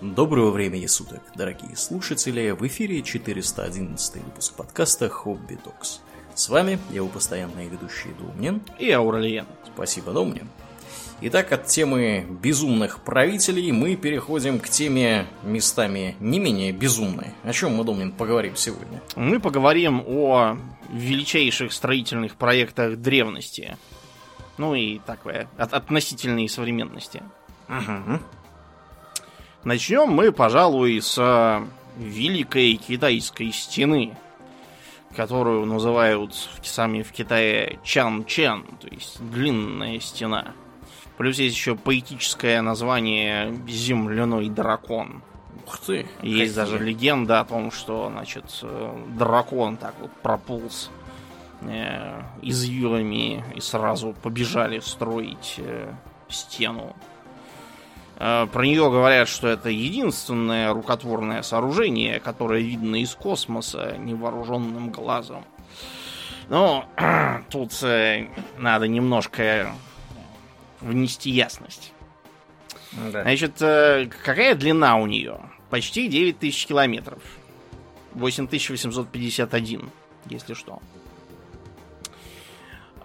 Доброго времени суток, дорогие слушатели! В эфире 411 выпуск подкаста «Хобби Токс». С вами его постоянные ведущие Думнин и Ауралиен. Спасибо, Думнин. Итак, от темы безумных правителей мы переходим к теме местами не менее безумной. О чем мы, Думнин, поговорим сегодня? Мы поговорим о величайших строительных проектах древности. Ну и такое, от относительной современности. Угу. Начнем мы, пожалуй, с э, Великой Китайской стены, которую называют сами в Китае Чан-Чан, то есть длинная стена. Плюс есть еще поэтическое название Земляной дракон. Ух ты! Есть какие. даже легенда о том, что, значит, э, дракон так вот прополз э, извилами и сразу побежали строить э, стену. Э, про нее говорят, что это единственное рукотворное сооружение, которое видно из космоса невооруженным глазом. Но тут э, надо немножко внести ясность. Да. Значит, э, какая длина у нее? Почти 9000 километров. 8851, если что.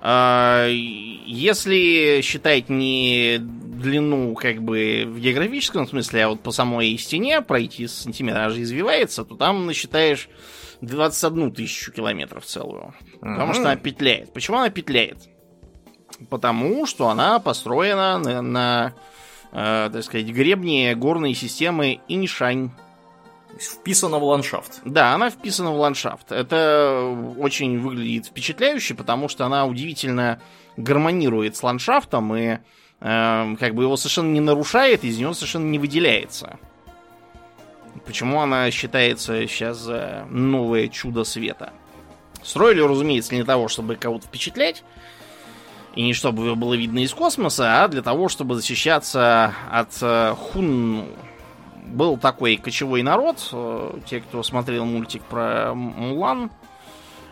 А, если считать не длину как бы в географическом смысле, а вот по самой стене пройти сантиметр, она же извивается, то там насчитаешь 21 тысячу километров целую. Потому что она петляет. Почему она петляет? Потому что она построена на, на э, так сказать, гребне горной системы Иньшань. Вписана в ландшафт. Да, она вписана в ландшафт. Это очень выглядит впечатляюще, потому что она удивительно гармонирует с ландшафтом и э, как бы его совершенно не нарушает, из него совершенно не выделяется. Почему она считается сейчас новое чудо света? Строили, разумеется, не для того, чтобы кого-то впечатлять, и не чтобы было видно из космоса, а для того, чтобы защищаться от э, хун. Был такой кочевой народ, э, те, кто смотрел мультик про Мулан,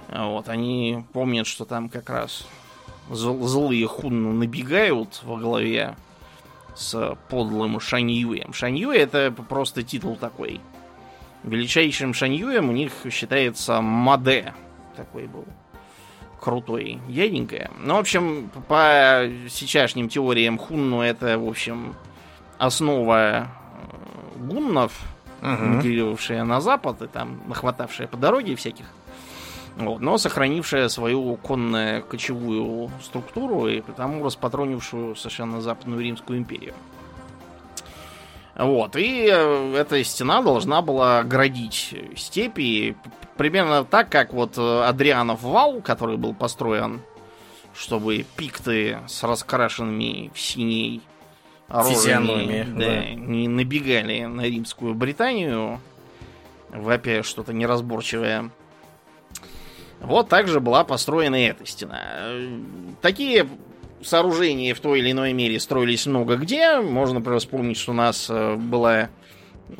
вот, они помнят, что там как раз зл- злые хун набегают во главе с подлым Шаньюем. Шаньюй это просто титул такой. Величайшим Шаньюем у них считается Маде. Такой был крутой дяденька. Ну, в общем, по сейчасшним теориям Хунну это, в общем, основа гуннов, угу. мигрировавшая на запад и там нахватавшая по дороге всяких. Вот, но сохранившая свою конно-кочевую структуру и потому распатронившую совершенно Западную Римскую империю. Вот, и э, эта стена должна была градить степи примерно так, как вот э, Адрианов вал, который был построен, чтобы пикты с раскрашенными в синей рожами да, да. не набегали на римскую Британию, вопя что-то неразборчивое. Вот также была построена эта стена. Такие сооружения в той или иной мере строились много где. Можно, например, вспомнить, что у нас э, была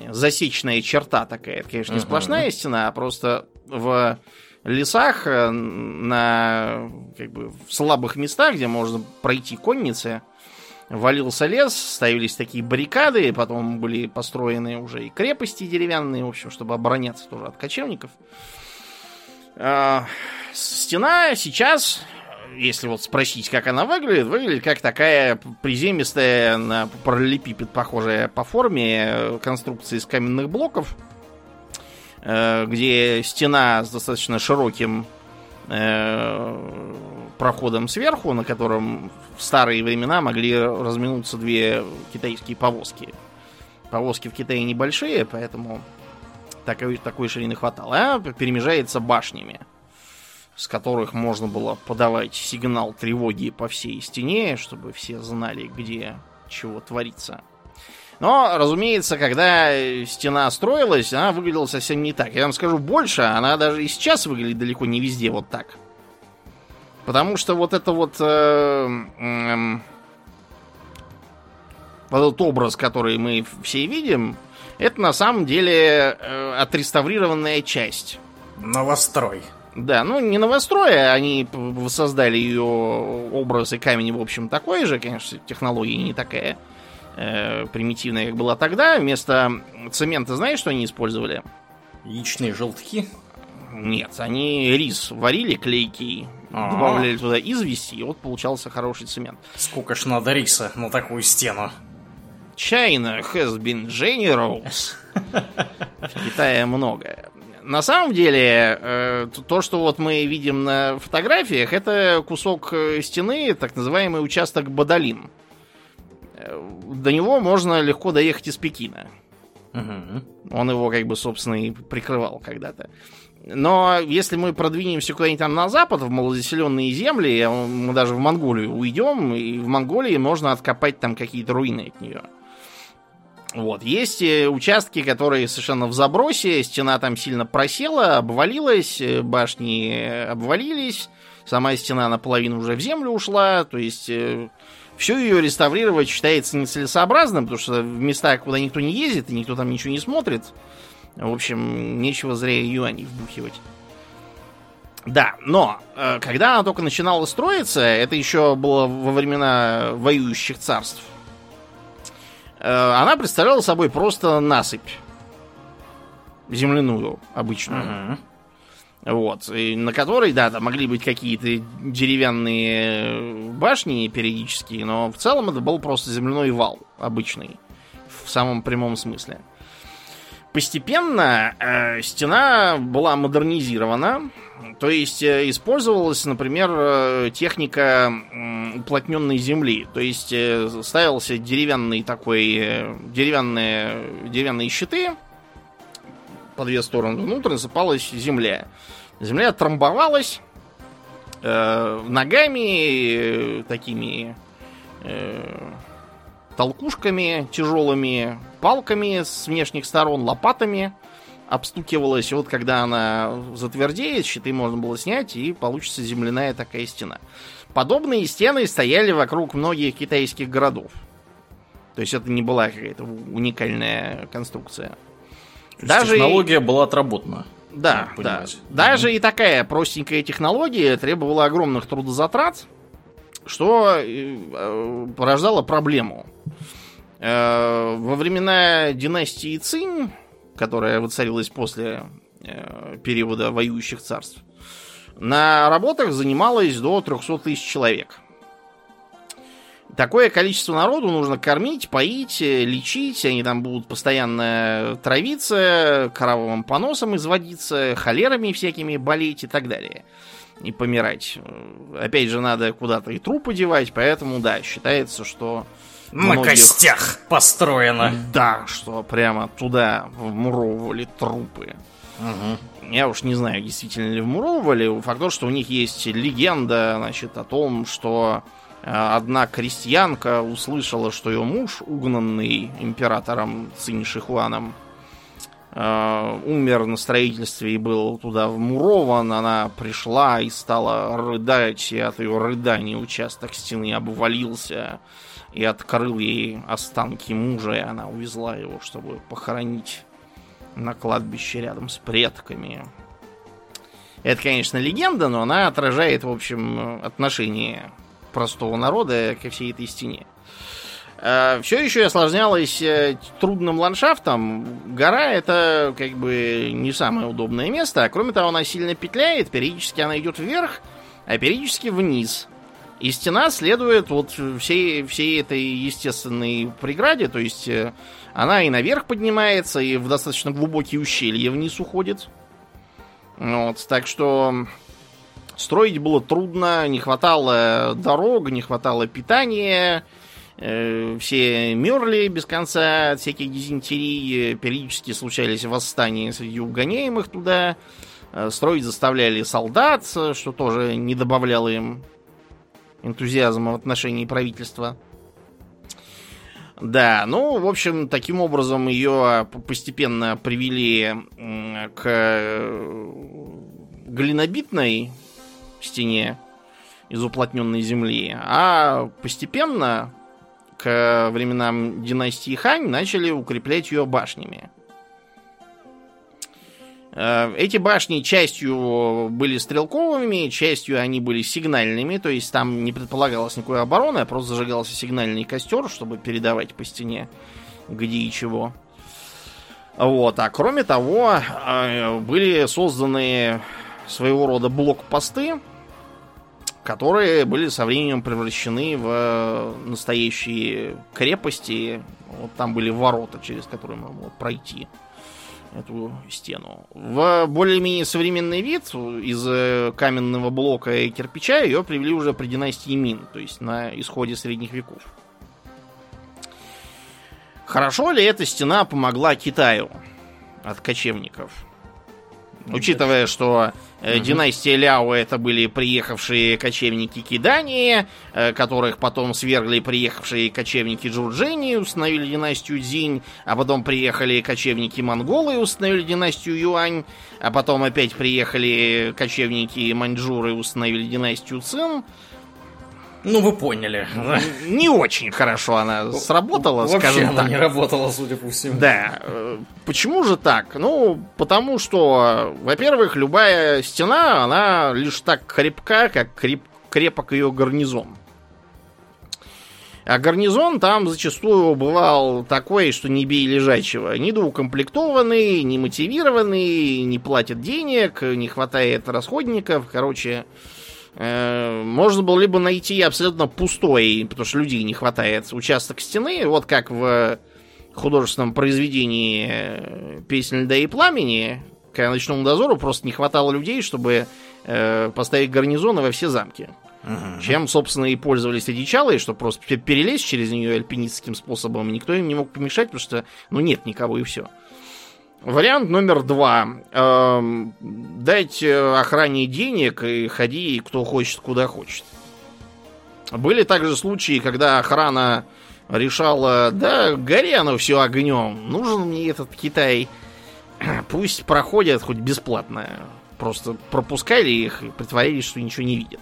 засечная черта такая. Это, конечно, не сплошная uh-huh. стена, а просто в лесах э, на как бы в слабых местах, где можно пройти конницы, валился лес, ставились такие баррикады, потом были построены уже и крепости деревянные, в общем, чтобы обороняться тоже от кочевников. А, стена сейчас если вот спросить, как она выглядит, выглядит как такая приземистая, на параллелепипед похожая по форме э, конструкция из каменных блоков, э, где стена с достаточно широким э, проходом сверху, на котором в старые времена могли разминуться две китайские повозки. Повозки в Китае небольшие, поэтому такой, такой ширины хватало. А перемежается башнями с которых можно было подавать сигнал тревоги по всей стене, чтобы все знали, где чего творится. Но, разумеется, когда стена строилась, она выглядела совсем не так. Я вам скажу больше, она даже и сейчас выглядит далеко не везде вот так. Потому что вот это вот... Э, э, вот этот образ, который мы все видим, это на самом деле э, отреставрированная часть. Новострой. Да, ну не новостроя, они воссоздали ее образ и камень, в общем, такой же, конечно, технология не такая э, примитивная, как была тогда. Вместо цемента, знаешь, что они использовали? Яичные желтки? Нет, они рис варили клейкий, А-а-а. добавляли туда известь, и вот получался хороший цемент. Сколько ж надо риса на такую стену? China has been generous. В Китае много. На самом деле, э, то, что вот мы видим на фотографиях, это кусок э, стены, так называемый участок Бадалин. Э, до него можно легко доехать из Пекина. Угу. Он его, как бы, собственно, и прикрывал когда-то. Но если мы продвинемся куда-нибудь там на запад, в малозаселенные земли, мы даже в Монголию уйдем, и в Монголии можно откопать там какие-то руины от нее. Вот. Есть э, участки, которые совершенно в забросе, стена там сильно просела, обвалилась, э, башни обвалились, сама стена наполовину уже в землю ушла, то есть э, все ее реставрировать считается нецелесообразным, потому что в местах, куда никто не ездит и никто там ничего не смотрит, в общем, нечего зря юаней вбухивать. Да, но когда она только начинала строиться, это еще было во времена воюющих царств, Э, она представляла собой просто насыпь. Земляную, обычную. Uh-huh. Вот. И на которой, да, там могли быть какие-то деревянные башни периодические, но в целом это был просто земляной вал обычный. В самом прямом смысле. Постепенно э, стена была модернизирована, то есть э, использовалась, например, э, техника уплотненной земли. То есть э, ставился деревянный такой, деревянные, деревянные щиты, по две стороны внутрь насыпалась земля. Земля трамбовалась э, ногами, такими э, толкушками тяжелыми, палками с внешних сторон, лопатами обстукивалась. И вот когда она затвердеет, щиты можно было снять, и получится земляная такая стена. Подобные стены стояли вокруг многих китайских городов. То есть это не была какая-то уникальная конструкция. Даже технология и... была отработана. Да, да. Даже mm-hmm. и такая простенькая технология требовала огромных трудозатрат, что э, порождало проблему. Э, во времена династии Цинь которая воцарилась после э, периода воюющих царств, на работах занималось до 300 тысяч человек. Такое количество народу нужно кормить, поить, э, лечить. Они там будут постоянно травиться, кровавым поносом изводиться, холерами всякими болеть и так далее. И помирать. Опять же, надо куда-то и трупы девать, поэтому, да, считается, что на многих... костях построено. Да, что прямо туда вмуровывали трупы. Угу. Я уж не знаю, действительно ли вмуровывали. Факт то, что у них есть легенда, значит, о том, что э, одна крестьянка услышала, что ее муж, угнанный императором Цинь Шихуаном, э, умер на строительстве и был туда вмурован, она пришла и стала рыдать, и от ее рыданий участок стены обвалился и открыл ей останки мужа, и она увезла его, чтобы похоронить на кладбище рядом с предками. Это, конечно, легенда, но она отражает, в общем, отношение простого народа ко всей этой стене. А, Все еще осложнялось э, трудным ландшафтом. Гора это как бы не самое удобное место. А кроме того, она сильно петляет. Периодически она идет вверх, а периодически вниз. И стена следует вот всей, всей этой естественной преграде, то есть э, она и наверх поднимается, и в достаточно глубокие ущелья вниз уходит. Вот, так что строить было трудно, не хватало дорог, не хватало питания, э, все мерли без конца от всяких дизентерий, периодически случались восстания среди угоняемых туда, э, строить заставляли солдат, что тоже не добавляло им энтузиазма в отношении правительства. Да, ну, в общем, таким образом ее постепенно привели к э, глинобитной стене из уплотненной земли, а постепенно к временам династии Хань начали укреплять ее башнями. Э, эти башни частью были стрелковыми, частью они были сигнальными, то есть там не предполагалось никакой обороны, а просто зажигался сигнальный костер, чтобы передавать по стене где и чего. Вот. А кроме того, э, были созданы своего рода блокпосты, которые были со временем превращены в настоящие крепости. Вот там были ворота, через которые можно было пройти эту стену. В более-менее современный вид из э, каменного блока и кирпича ее привели уже при династии Мин, то есть на исходе средних веков. Хорошо ли эта стена помогла Китаю от кочевников? Учитывая, что э, угу. династия Ляо это были приехавшие кочевники Кидания, э, которых потом свергли приехавшие кочевники Джурджини, установили династию Дзинь, а потом приехали кочевники Монголы, установили династию Юань, а потом опять приехали кочевники Маньчжуры, установили династию Цин. Ну, вы поняли. Не очень хорошо она сработала, Вообще скажем она так. не работала, судя по всему. Да. Э, Почему же так? Ну, потому что, во-первых, любая стена, она лишь так крепка, как креп, крепок ее гарнизон. А гарнизон там зачастую бывал такой, что не бей лежачего. Недоукомплектованный, не мотивированный, не платят денег, не хватает расходников. Короче, э, можно было либо найти абсолютно пустой, потому что людей не хватает, участок стены, вот как в художественном произведении э, «Песнь льда и пламени», когда ночному дозору просто не хватало людей, чтобы э, поставить гарнизоны во все замки. Мгм. Чем, собственно, и пользовались эти чалы, чтобы просто пе- перелезть через нее альпинистским способом. и Никто им не мог помешать, потому что, ну, нет никого и все. Вариант номер два. Эм, дать э, охране денег и ходи, кто хочет, куда хочет. Были также случаи, когда охрана решала, да, гори оно все огнем, нужен мне этот Китай, пусть проходят хоть бесплатно. Просто пропускали их и притворились, что ничего не видят.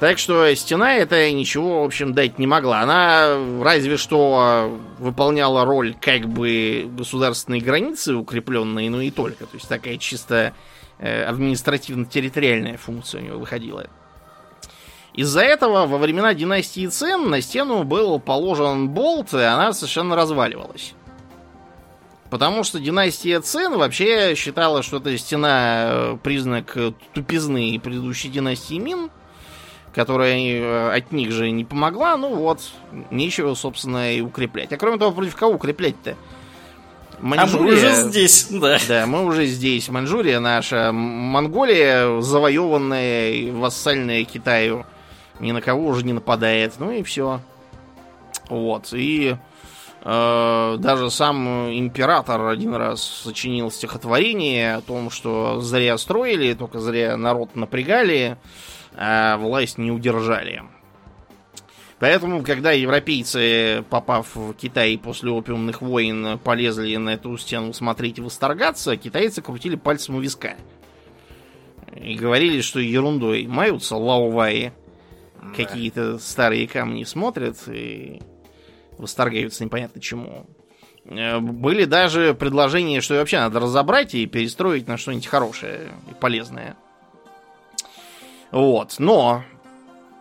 Так что стена это ничего, в общем, дать не могла. Она разве что выполняла роль как бы государственной границы укрепленной, но и только. То есть такая чисто э, административно-территориальная функция у него выходила. Из-за этого во времена династии Цин на стену был положен болт, и она совершенно разваливалась. Потому что династия Цин вообще считала, что эта стена э, признак тупизны предыдущей династии Мин, которая э, от них же не помогла. Ну вот, нечего, собственно, и укреплять. А кроме того, против кого укреплять-то? А мы уже здесь, да. Да, мы уже здесь. Маньчжурия наша. Монголия, завоеванная и вассальная Китаю, ни на кого уже не нападает. Ну и все. Вот. И э, даже сам император один раз сочинил стихотворение о том, что зря строили, только зря народ напрягали, а власть не удержали. Поэтому, когда европейцы, попав в Китай после опиумных войн, полезли на эту стену смотреть и восторгаться, китайцы крутили пальцем у виска. И говорили, что ерундой маются лауваи. Какие-то старые камни смотрят и восторгаются непонятно чему. Э, Были даже предложения, что вообще надо разобрать и перестроить на что-нибудь хорошее и полезное. Вот, но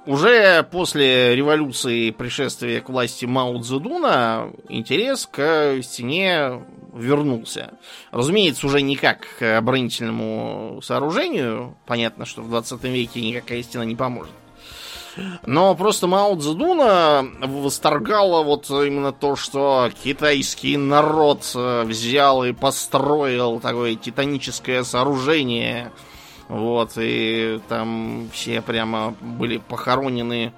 уже после революции пришествия к власти Мао Цзэдуна интерес к стене вернулся. Разумеется, уже не как к оборонительному сооружению. Понятно, что в 20 веке никакая стена не поможет. Но просто Мао Цзэдуна восторгало вот именно то, что китайский народ взял и построил такое титаническое сооружение. Вот, и там все прямо были похоронены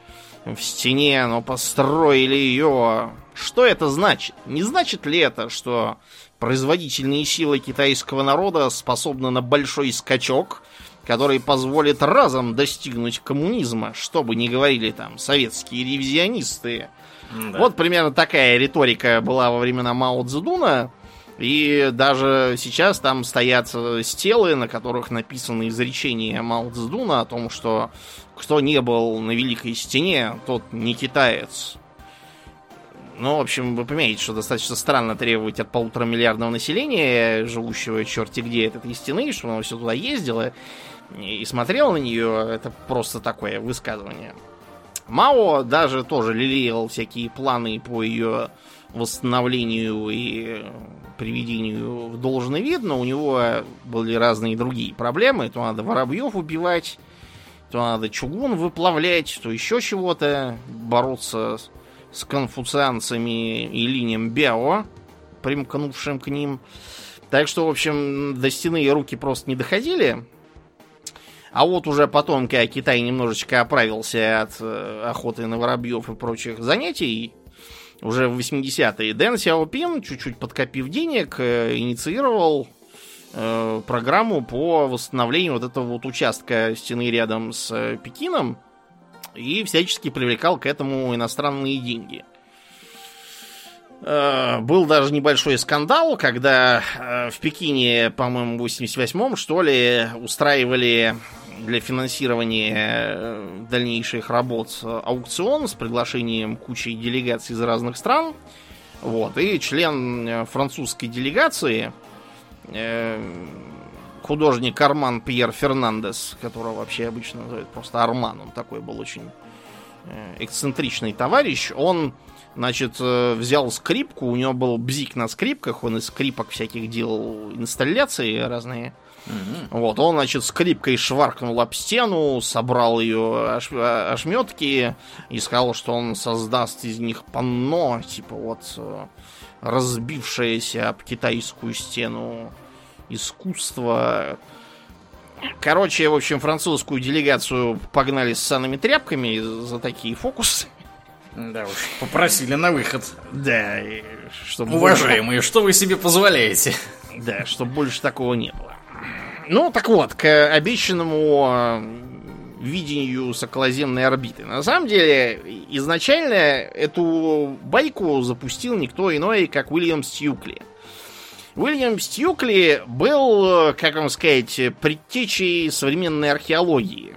в стене, но построили ее. Что это значит? Не значит ли это, что производительные силы китайского народа способны на большой скачок, который позволит разом достигнуть коммунизма, что бы ни говорили там советские ревизионисты. Да. Вот примерно такая риторика была во времена Мао Цзэдуна. И даже сейчас там стоят э, стелы, на которых написаны изречения Мао Цзэдуна о том, что кто не был на Великой Стене, тот не китаец. Ну, в общем, вы понимаете, что достаточно странно требовать от полутора миллиардного населения, живущего черти где от этой стены, чтобы оно все туда ездило и смотрело на нее. Это просто такое высказывание. Мао даже тоже лелеял всякие планы по ее восстановлению и приведению в должный вид, но у него были разные другие проблемы. То надо воробьев убивать, то надо чугун выплавлять, то еще чего-то, бороться с, конфуцианцами и линием Бяо, примкнувшим к ним. Так что, в общем, до стены руки просто не доходили. А вот уже потом, когда Китай немножечко оправился от э, охоты на воробьев и прочих занятий, уже в 80-е, Дэн Сяопин, чуть-чуть подкопив денег, э, инициировал э, программу по восстановлению вот этого вот участка стены рядом с э, Пекином и всячески привлекал к этому иностранные деньги. Э, был даже небольшой скандал, когда э, в Пекине, по-моему, в 88-м, что ли, устраивали для финансирования э, дальнейших работ аукцион с приглашением кучи делегаций из разных стран. Вот, и член э, французской делегации, э, художник Арман Пьер Фернандес, которого вообще обычно называют просто Арман, он такой был очень эксцентричный товарищ, он, значит, взял скрипку, у него был бзик на скрипках, он из скрипок всяких делал инсталляции разные, Угу. Вот, он, значит, скрипкой шваркнул об стену, собрал ее ош... ошметки и сказал, что он создаст из них панно, типа вот э, разбившееся об китайскую стену искусство. Короче, в общем, французскую делегацию погнали с санными тряпками за такие фокусы. Да уж, попросили на выход. Да, чтобы... Уважаемые, что вы себе позволяете? Да, чтобы больше такого не было. Ну, так вот, к обещанному э, видению с околоземной орбиты. На самом деле, изначально эту байку запустил никто иной, как Уильям Стьюкли. Уильям Стьюкли был, как вам сказать, предтечей современной археологии.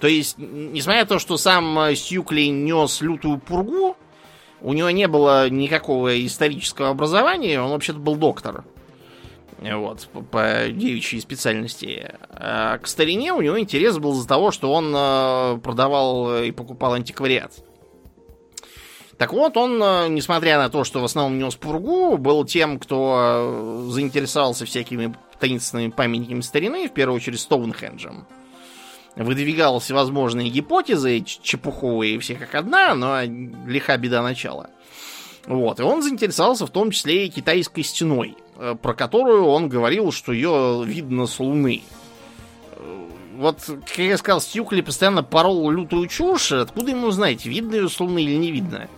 То есть, несмотря на то, что сам Стьюкли нес лютую пургу, у него не было никакого исторического образования, он вообще-то был доктор вот, по, девичьей специальности. А к старине у него интерес был из-за того, что он э, продавал и покупал антиквариат. Так вот, он, э, несмотря на то, что в основном нес пургу, был тем, кто заинтересовался всякими таинственными памятниками старины, в первую очередь Стоунхенджем. Выдвигал всевозможные гипотезы, чепуховые все как одна, но лиха беда начала. Вот, и он заинтересовался в том числе и китайской стеной. Э, про которую он говорил, что ее видно с Луны. Вот, как я сказал, Стюкли постоянно порол лютую чушь. Откуда ему знаете, видно ее с Луны или не видно?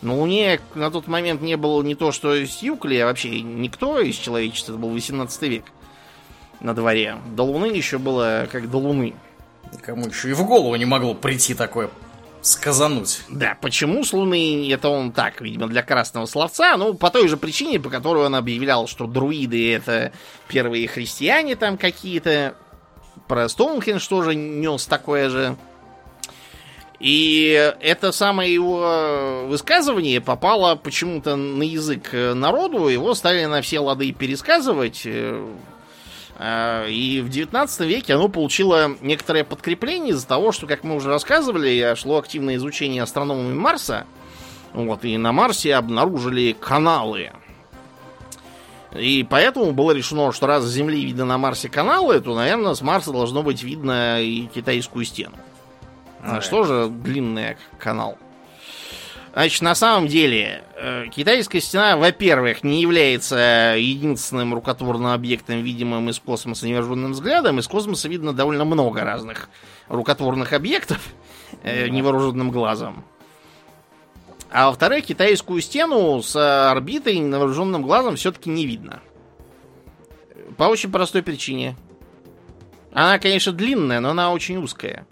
На Луне на тот момент не было не то, что Стюкли, а вообще никто из человечества. Это был 18 век на дворе. До Луны еще было как до Луны. Кому еще и в голову не могло прийти такое сказануть. Да, почему с Луны это он так, видимо, для красного словца, ну, по той же причине, по которой он объявлял, что друиды это первые христиане там какие-то. Про Стоунхендж тоже нес такое же. И это самое его высказывание попало почему-то на язык народу, его стали на все лады пересказывать. А, и в 19 веке оно получило некоторое подкрепление из-за того, что, как мы уже рассказывали, шло активное изучение астрономами Марса. Вот, и на Марсе обнаружили каналы. И поэтому было решено, что раз с Земли видно на Марсе каналы, то, наверное, с Марса должно быть видно и китайскую стену. А что же длинный канал? Значит, на самом деле, э, китайская стена, во-первых, не является единственным рукотворным объектом, видимым из космоса невооруженным взглядом. Из космоса видно довольно много разных рукотворных объектов э, невооруженным глазом. А во-вторых, китайскую стену с орбитой невооруженным глазом все-таки не видно. По очень простой причине. Она, конечно, длинная, но она очень узкая.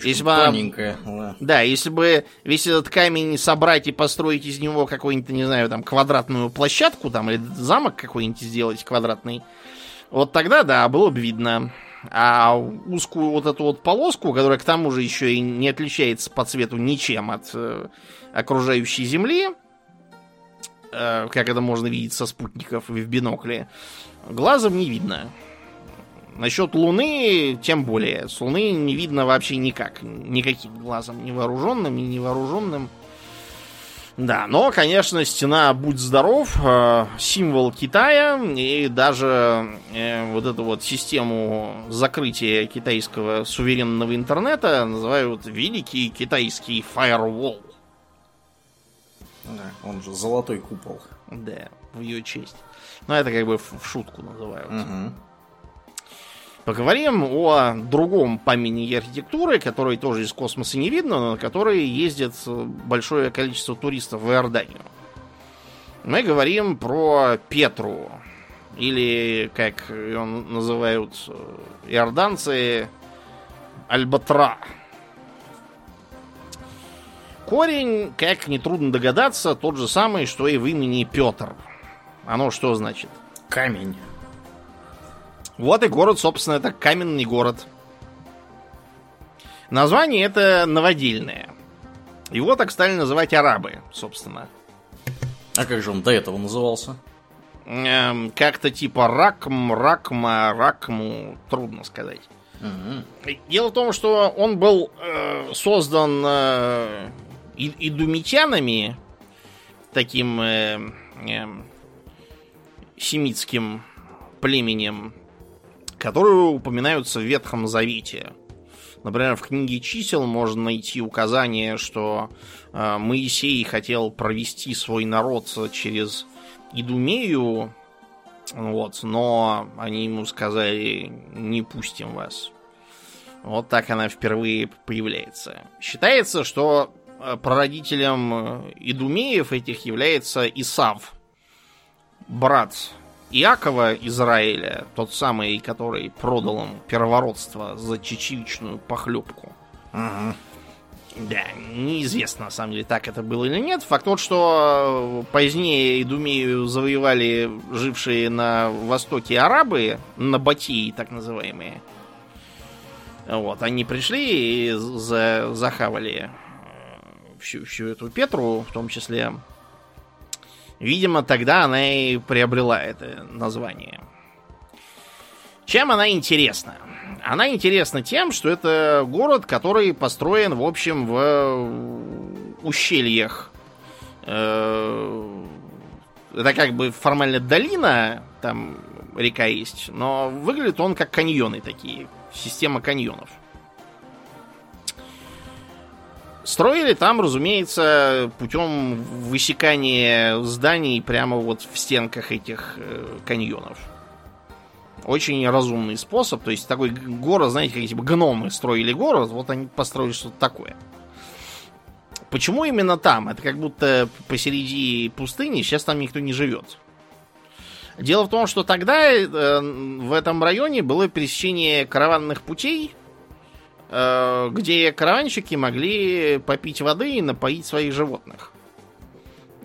Слишком если бы тоненькая. Она... Да, если бы весь этот камень собрать и построить из него какую-нибудь, не знаю, там, квадратную площадку, там, или замок какой-нибудь сделать квадратный, вот тогда, да, было бы видно. А узкую вот эту вот полоску, которая к тому же еще и не отличается по цвету ничем от э, окружающей Земли, э, как это можно видеть со спутников и в бинокле, глазом не видно. Насчет Луны, тем более. С Луны не видно вообще никак. Никаким глазом. Невооруженным и невооруженным. Да, но, конечно, стена «Будь здоров» э, символ Китая, и даже э, вот эту вот систему закрытия китайского суверенного интернета называют «Великий китайский фаервол». Да, он же «Золотой купол». Да, в ее честь. Но это как бы в шутку называют. Угу. Поговорим о другом памятнике архитектуры, который тоже из космоса не видно, но на который ездит большое количество туристов в Иорданию. Мы говорим про Петру, или, как ее называют иорданцы, Альбатра. Корень, как нетрудно догадаться, тот же самый, что и в имени Петр. Оно что значит? Камень. Вот и город, собственно, это каменный город. Название это новодельное. Его так стали называть арабы, собственно. А как же он до этого назывался? Эм, как-то типа Ракм, Ракма, Ракму, трудно сказать. Угу. Дело в том, что он был э, создан э, и- идумитянами, таким э, э, семитским племенем, которые упоминаются в Ветхом Завете. Например, в книге чисел можно найти указание, что э, Моисей хотел провести свой народ через Идумею, вот, но они ему сказали, не пустим вас. Вот так она впервые появляется. Считается, что э, прародителем э, Идумеев этих является Исав, брат Иакова Израиля, тот самый, который продал им первородство за чечевичную похлебку. Угу. Да, неизвестно, на самом деле, так это было или нет. Факт тот, что позднее Идумею завоевали жившие на востоке арабы, набатии так называемые. Вот, они пришли и за, захавали всю, всю эту Петру, в том числе. Видимо, тогда она и приобрела это название. Чем она интересна? Она интересна тем, что это город, который построен, в общем, в ущельях. Э, Это как бы формально долина, там река есть, но выглядит он как каньоны такие, система каньонов. Строили там, разумеется, путем высекания зданий прямо вот в стенках этих э, каньонов. Очень разумный способ. То есть такой город, знаете, как типа гномы строили город, вот они построили что-то такое. Почему именно там? Это как будто посреди пустыни, сейчас там никто не живет. Дело в том, что тогда э, в этом районе было пересечение караванных путей, где караванщики могли попить воды и напоить своих животных.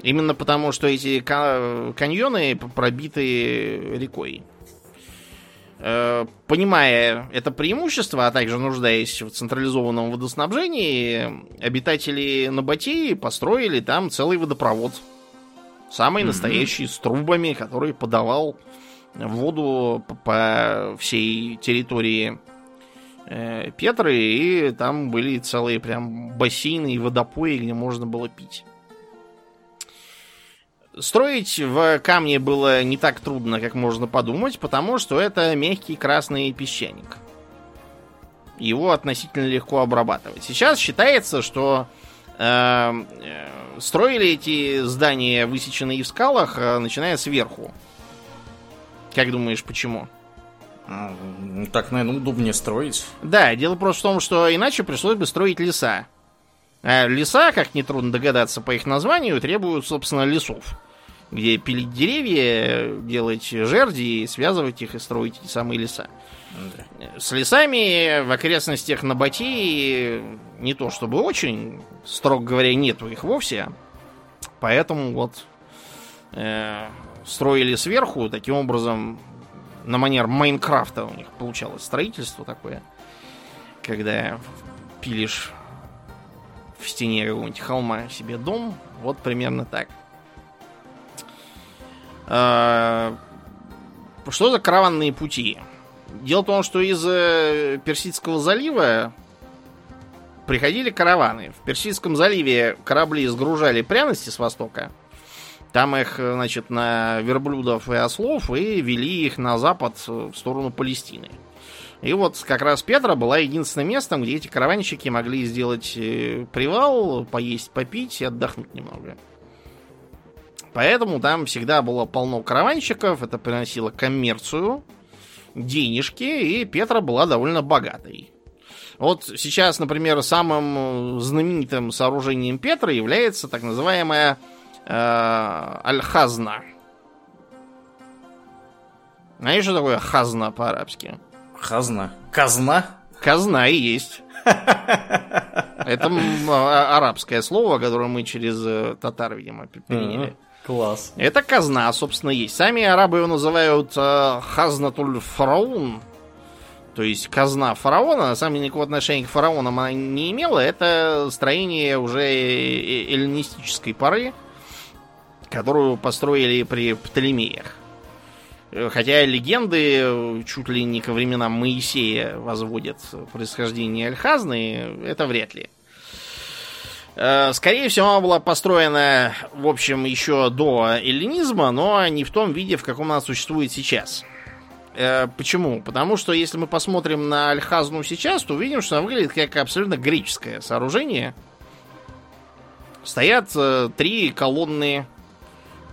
Именно потому, что эти ка- каньоны пробиты рекой. Э, Понимая это преимущество, а также нуждаясь в централизованном водоснабжении, обитатели Набатеи построили там целый водопровод. Самый настоящий, с трубами, который подавал воду по всей территории э, Петры, и там были целые прям бассейны и водопои, где можно было пить. Строить в камне было не так трудно, как можно подумать, потому что это мягкий красный песчаник. Его относительно легко обрабатывать. Сейчас считается, что э, э, строили эти здания, высеченные в скалах, э, начиная сверху. Как думаешь, почему? М, Так, наверное, удобнее строить. Да, дело просто в том, что иначе пришлось бы строить леса. А леса, как нетрудно догадаться по их названию, требуют, собственно, лесов. Где пилить деревья, делать жерди, связывать их и строить эти самые леса. Да. С лесами в окрестностях Набатии не то чтобы очень, строго говоря, нету их вовсе. Поэтому вот э, строили сверху, таким образом на манер Майнкрафта у них получалось строительство такое. Когда пилишь в стене какого-нибудь холма себе дом. Вот примерно так. А, что за караванные пути? Дело в том, что из э, Персидского залива приходили караваны. В Персидском заливе корабли сгружали пряности с востока. Там их, значит, на верблюдов и ослов и вели их на запад в сторону Палестины. И вот как раз Петра была единственным местом, где эти караванщики могли сделать э, привал, поесть, попить и отдохнуть немного. Поэтому там всегда было полно караванщиков, это приносило коммерцию, денежки, и Петра была довольно богатой. Вот сейчас, например, самым знаменитым сооружением Петра является так называемая э, Аль-Хазна. Знаешь, что такое хазна по-арабски? Хазна. Казна? Казна и есть. Это а, арабское слово, которое мы через э, татар, видимо, переняли. Класс. Это казна, собственно, есть. Сами арабы его называют э, хазнатуль фараун. То есть казна фараона, на самом деле никакого отношения к фараонам она не имела. Это строение уже эллинистической поры, которую построили при Птолемеях. Хотя легенды чуть ли не ко временам Моисея возводят происхождение Альхазны, это вряд ли. Э, скорее всего, она была построена, в общем, еще до эллинизма, но не в том виде, в каком она существует сейчас. Э, почему? Потому что если мы посмотрим на Альхазну сейчас, то увидим, что она выглядит как абсолютно греческое сооружение. Стоят э, три колонны,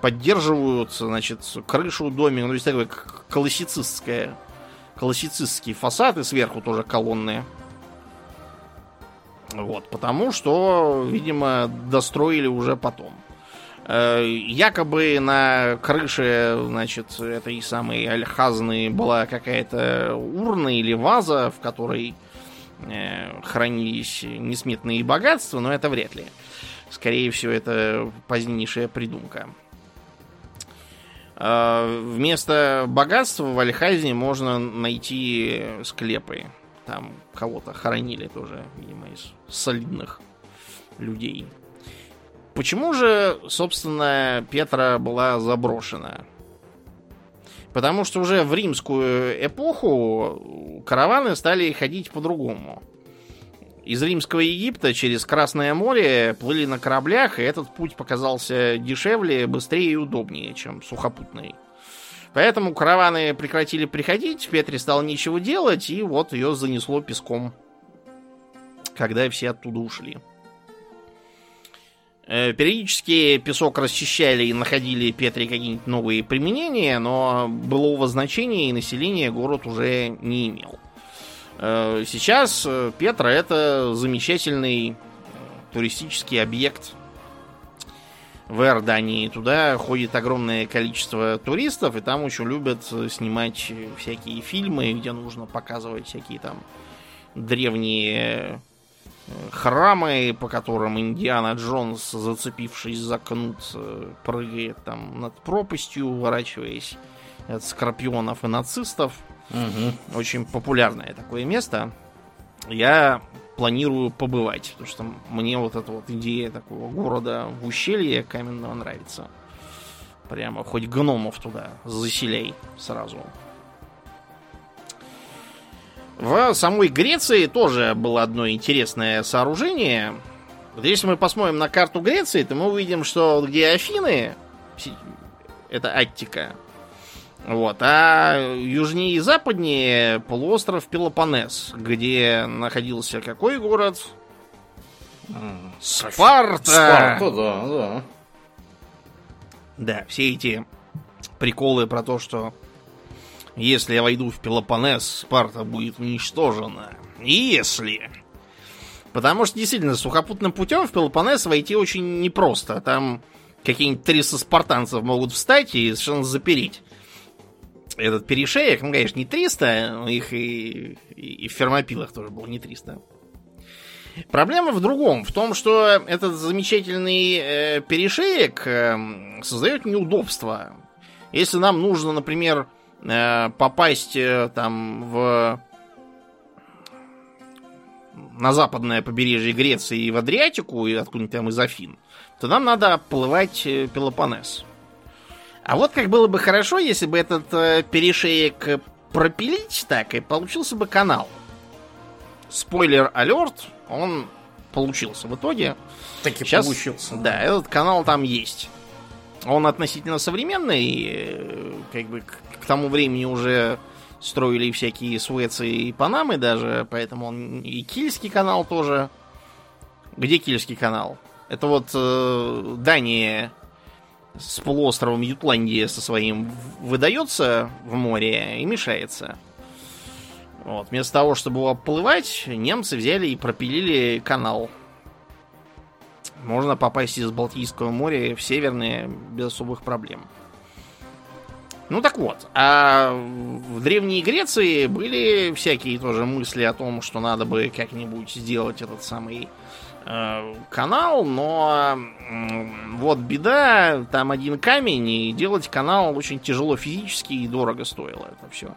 поддерживают, значит, крышу домика, ну, то есть такой классицистское, классицистский фасад, и сверху тоже колонны. Вот, потому что, видимо, достроили уже потом. Э, якобы на крыше, значит, этой самой Альхазны была какая-то урна или ваза, в которой э, хранились несметные богатства, но это вряд ли. Скорее всего, это позднейшая придумка. Э, вместо богатства в Альхазне можно найти склепы там кого-то хоронили тоже, видимо, из солидных людей. Почему же, собственно, Петра была заброшена? Потому что уже в римскую эпоху караваны стали ходить по-другому. Из римского Египта через Красное море плыли на кораблях, и этот путь показался дешевле, быстрее и удобнее, чем сухопутный. Поэтому караваны прекратили приходить, Петре стало нечего делать, и вот ее занесло песком, когда все оттуда ушли. Э, периодически песок расчищали и находили Петре какие-нибудь новые применения, но былого значения и населения город уже не имел. Э, сейчас э, Петра это замечательный туристический объект в Иордании. Туда ходит огромное количество туристов, и там очень любят снимать всякие фильмы, где нужно показывать всякие там древние э, храмы, по которым Индиана Джонс, зацепившись за кнут, э, прыгает там над пропастью, уворачиваясь от скорпионов и нацистов. Угу. Очень популярное такое место. Я планирую побывать. Потому что мне вот эта вот идея такого города в ущелье каменного нравится. Прямо хоть гномов туда заселяй сразу. В самой Греции тоже было одно интересное сооружение. Вот если мы посмотрим на карту Греции, то мы увидим, что где Афины, это Аттика, вот. А южнее и западнее полуостров Пелопонес, где находился какой город? Спарта! Спарта, да, да. Да, все эти приколы про то, что если я войду в Пелопонес, Спарта будет уничтожена. Если... Потому что действительно сухопутным путем в Пелопонес войти очень непросто. Там какие-нибудь 300 спартанцев могут встать и совершенно запереть этот перешеек, ну, конечно, не 300, их и, и, в фермопилах тоже было не 300. Проблема в другом, в том, что этот замечательный э, перешеек э, создает неудобства. Если нам нужно, например, э, попасть э, там в на западное побережье Греции и в Адриатику, и откуда-нибудь там из Афин, то нам надо оплывать э, Пелопонес. А вот как было бы хорошо, если бы этот э, перешеек пропилить так, и получился бы канал. Спойлер алерт, он получился в итоге. Так и Сейчас, получился. Да, этот канал там есть. Он относительно современный, э, как бы к, к тому времени уже строили всякие Суэцы и Панамы даже, поэтому он и Кильский канал тоже. Где Кильский канал? Это вот э, Дания с полуостровом Ютландия со своим выдается в море и мешается. Вот. Вместо того, чтобы его оплывать, немцы взяли и пропилили канал. Можно попасть из Балтийского моря в Северное без особых проблем. Ну так вот, а в Древней Греции были всякие тоже мысли о том, что надо бы как-нибудь сделать этот самый канал, но вот беда, там один камень, и делать канал очень тяжело физически и дорого стоило это все.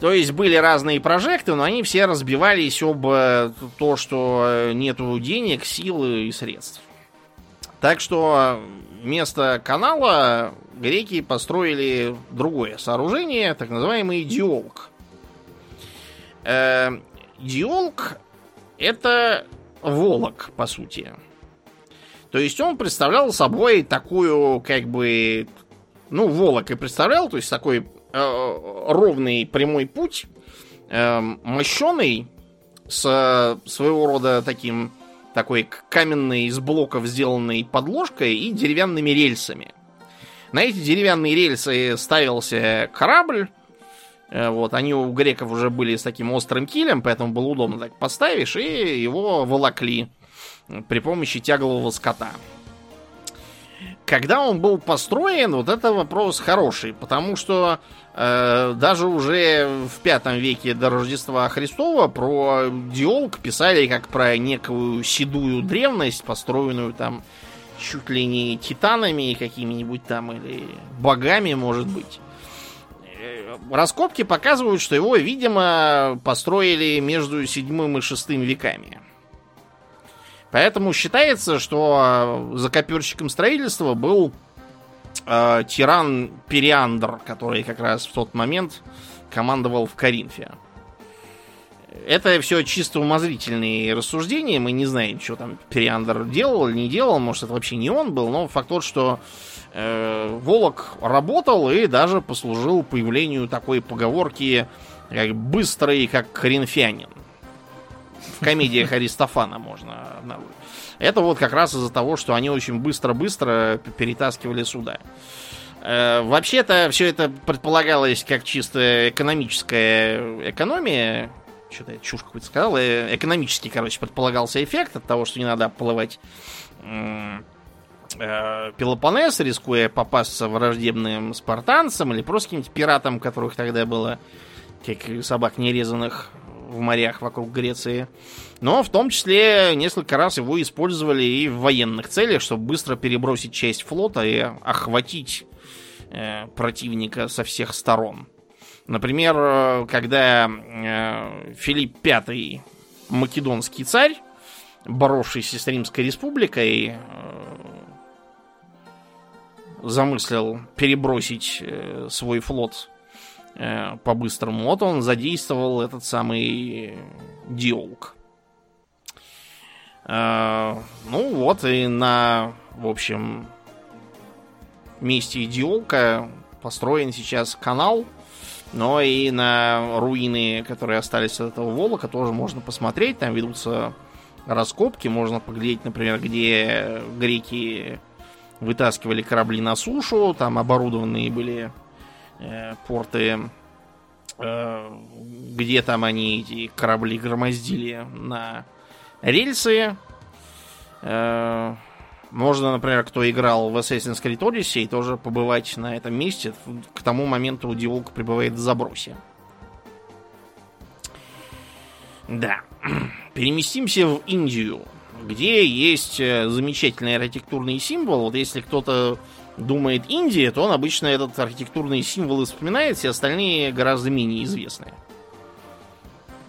То есть были разные прожекты, но они все разбивались об э, то, что э, нету денег, силы и средств. Так что вместо канала греки построили другое сооружение, так называемый диолк. Э, диолк это волок, по сути. То есть он представлял собой такую, как бы, ну, волок и представлял, то есть такой э, ровный прямой путь, э, мощеный, с своего рода таким такой каменной из блоков сделанной подложкой и деревянными рельсами. На эти деревянные рельсы ставился корабль. Э, Вот, они у греков уже были с таким острым килем, поэтому было удобно так поставишь, и его волокли при помощи тяглового скота. Когда он был построен, вот это вопрос хороший, потому что э, даже уже в пятом веке до Рождества Христова про Диолк писали как про некую седую древность, построенную там чуть ли не титанами какими-нибудь там или богами, может быть. Э, Раскопки показывают, что его, видимо, построили между седьмым и шестым веками. Поэтому считается, что закоперщиком строительства был э, тиран Периандр, который как раз в тот момент командовал в Коринфе. Это все чисто умозрительные рассуждения. Мы не знаем, что там Периандр делал или не делал. Может, это вообще не он был. Но факт тот, что э, Волок работал и даже послужил появлению такой поговорки, как быстрый, как коринфянин. В комедиях Аристофана можно. Это вот как раз из-за того, что они очень быстро-быстро перетаскивали сюда. Э, Вообще-то все это предполагалось как чисто экономическая экономия. Что-то чушь какую-то сказал. Э, Экономический, короче, предполагался эффект от того, что не надо оплывать м, э, Пелопоннес, рискуя попасться враждебным спартанцам или просто каким-нибудь пиратам, которых тогда было, как и собак нерезанных в морях вокруг Греции. Но в том числе несколько раз его использовали и в военных целях, чтобы быстро перебросить часть флота и охватить э, противника со всех сторон. Например, э, когда э, Филипп V, македонский царь, боровшийся с Римской республикой, э, замыслил перебросить свой флот по-быстрому, вот он задействовал этот самый диолк. Ну вот и на, в общем, месте диолка построен сейчас канал, но и на руины, которые остались от этого Волока, тоже можно посмотреть. Там ведутся раскопки, можно поглядеть, например, где греки вытаскивали корабли на сушу, там оборудованные были э, порты, э, где там они эти корабли громоздили на рельсы. Э, можно, например, кто играл в Assassin's Creed Odyssey, тоже побывать на этом месте. К тому моменту Диолк пребывает в забросе. Да. Переместимся в Индию. где есть э, замечательный архитектурный символ. Вот если кто-то думает Индия, то он обычно этот архитектурный символ вспоминает, все остальные гораздо менее известные.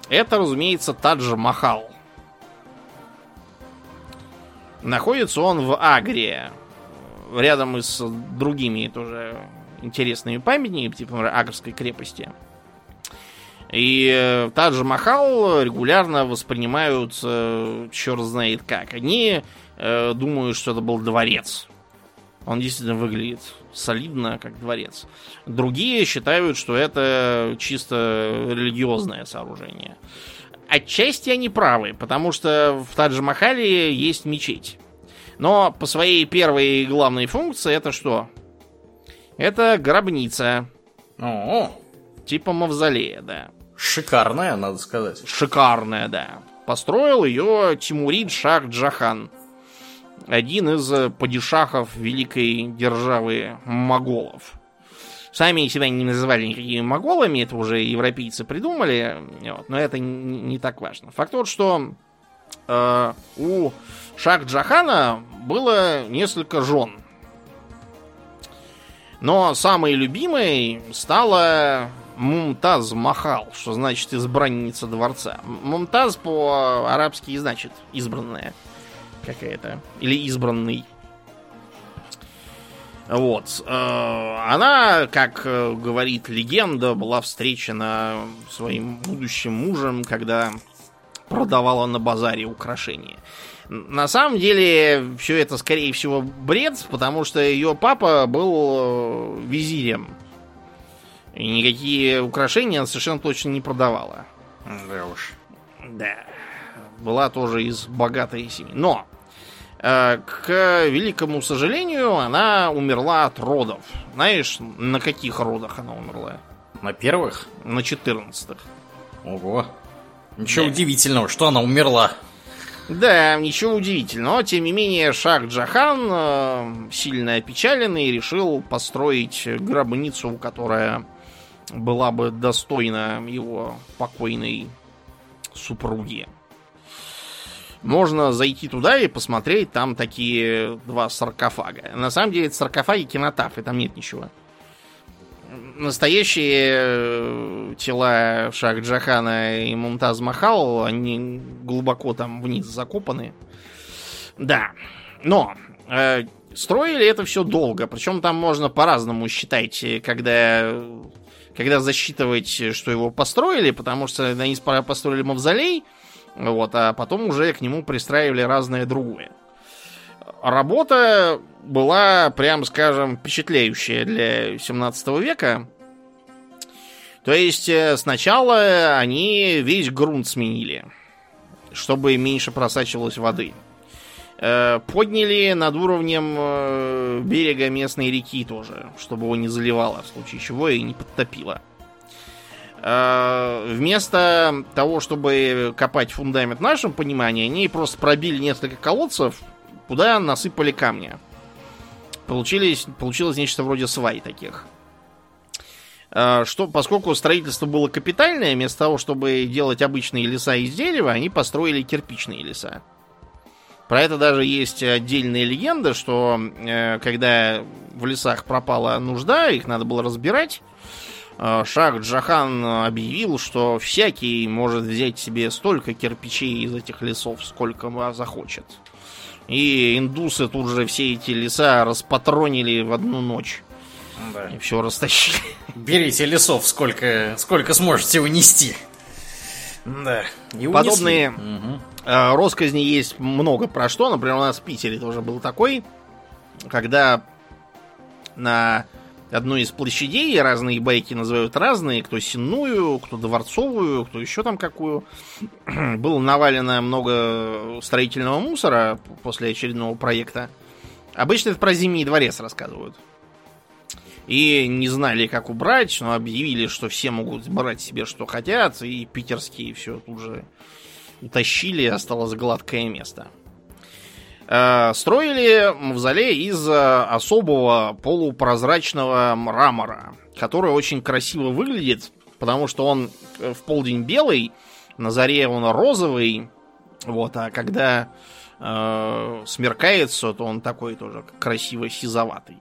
Это, разумеется, Тадж-Махал. Находится он в Агре, рядом с другими тоже интересными памятниками, типа например, Агрской крепости. И э, Тадж Махал регулярно воспринимают э, черт знает как. Они э, думают, что это был дворец. Он действительно выглядит солидно, как дворец. Другие считают, что это чисто религиозное сооружение. Отчасти они правы, потому что в Тадж-Махале есть мечеть. Но по своей первой главной функции это что? Это гробница. О, Типа мавзолея, да. шикарная, надо сказать. Шикарная, да. Построил ее Тимурид Шах Джахан. Один из падишахов великой державы моголов. Сами себя не называли никакими моголами, это уже европейцы придумали, вот, но это не, не так важно. Факт тот, что э, у Шах Джахана было несколько жен. Но самой любимой стала Мумтаз Махал, что значит избранница дворца. Мумтаз по-арабски значит избранная какая-то. Или избранный. Вот. Э, Она, как э, говорит легенда, была встречена своим будущим мужем, когда продавала на базаре украшения. На самом деле, все это, скорее всего, бред, потому что ее папа был э, визирем. И никакие украшения она совершенно точно не продавала. Да уж. Да. Была тоже из богатой семьи. Но, к великому сожалению, она умерла от родов. Знаешь, на каких родах она умерла? На первых? На 14-х. Ого. Ничего Да. удивительного, что она умерла. Да, ничего удивительного. Тем не менее, Шах Джахан, э, сильно опечаленный, решил построить гробницу, которая была бы достойна его покойной супруги. Можно зайти туда и посмотреть, там такие два саркофага. На самом деле это саркофаги кинотафы, там нет ничего. Настоящие э, тела Шах Джахана и Мумтаз Махал, они глубоко там вниз закопаны. Да. Но э, строили это все долго. Причем там можно по-разному считать, э, когда, когда засчитывать, что его построили, потому что они сперва построили мавзолей, вот, а потом уже к нему пристраивали разное другое. Работа была, прям скажем, впечатляющая для 17 века. То есть э, сначала они весь грунт сменили, чтобы меньше просачивалось воды. Э, Подняли над уровнем э, берега местной реки тоже, чтобы его не заливало, в случае чего и не подтопило. Э, Вместо того, чтобы копать фундамент в нашем понимании, они просто пробили несколько колодцев, куда насыпали камни. Получились, получилось нечто вроде свай таких. Э, Что, поскольку строительство было капитальное, вместо того, чтобы делать обычные леса из дерева, они построили кирпичные леса. Про это даже есть отдельная легенда, что э, когда в лесах пропала нужда, их надо было разбирать, Шах Джахан объявил, что всякий может взять себе столько кирпичей из этих лесов, сколько захочет. И индусы тут же все эти леса распатронили в одну ночь. Да. И все растащили. Берите лесов, сколько, сколько сможете унести. Да. И унесли. Подобные э, росказни есть много про что. Например, у нас в Питере тоже был такой, когда на одной из площадей разные байки называют разные, кто сенную, кто дворцовую, кто еще там какую. Было навалено много строительного мусора после очередного проекта. Обычно это про Зимний дворец рассказывают. И не знали, как убрать, но объявили, что все могут брать себе, что хотят, и питерские все тут же утащили, осталось гладкое место. Э, Строили мавзолей из э, особого полупрозрачного мрамора, который очень красиво выглядит, потому что он э, в полдень белый, на заре он розовый, вот, а когда э, смеркается, то он такой тоже красиво сизоватый.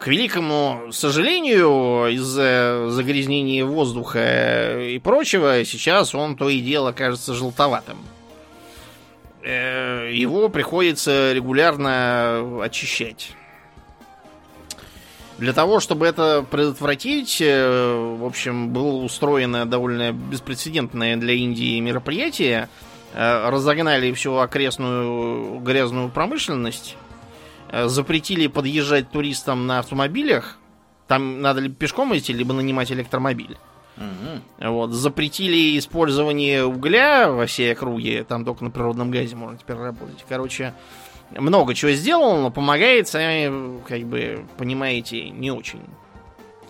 К великому сожалению, из-за загрязнения воздуха и прочего, сейчас он то и дело кажется желтоватым. Э, его приходится регулярно очищать. Для того, чтобы это предотвратить, э, в общем, было устроено довольно беспрецедентное для Индии мероприятие. Э, разогнали всю окрестную грязную промышленность запретили подъезжать туристам на автомобилях. Там надо либо пешком идти, либо нанимать электромобиль. Угу. Вот. Запретили использование угля во всей округе. Там только на природном газе можно теперь работать. Короче, много чего сделано, но помогает, сами, как бы, понимаете, не очень.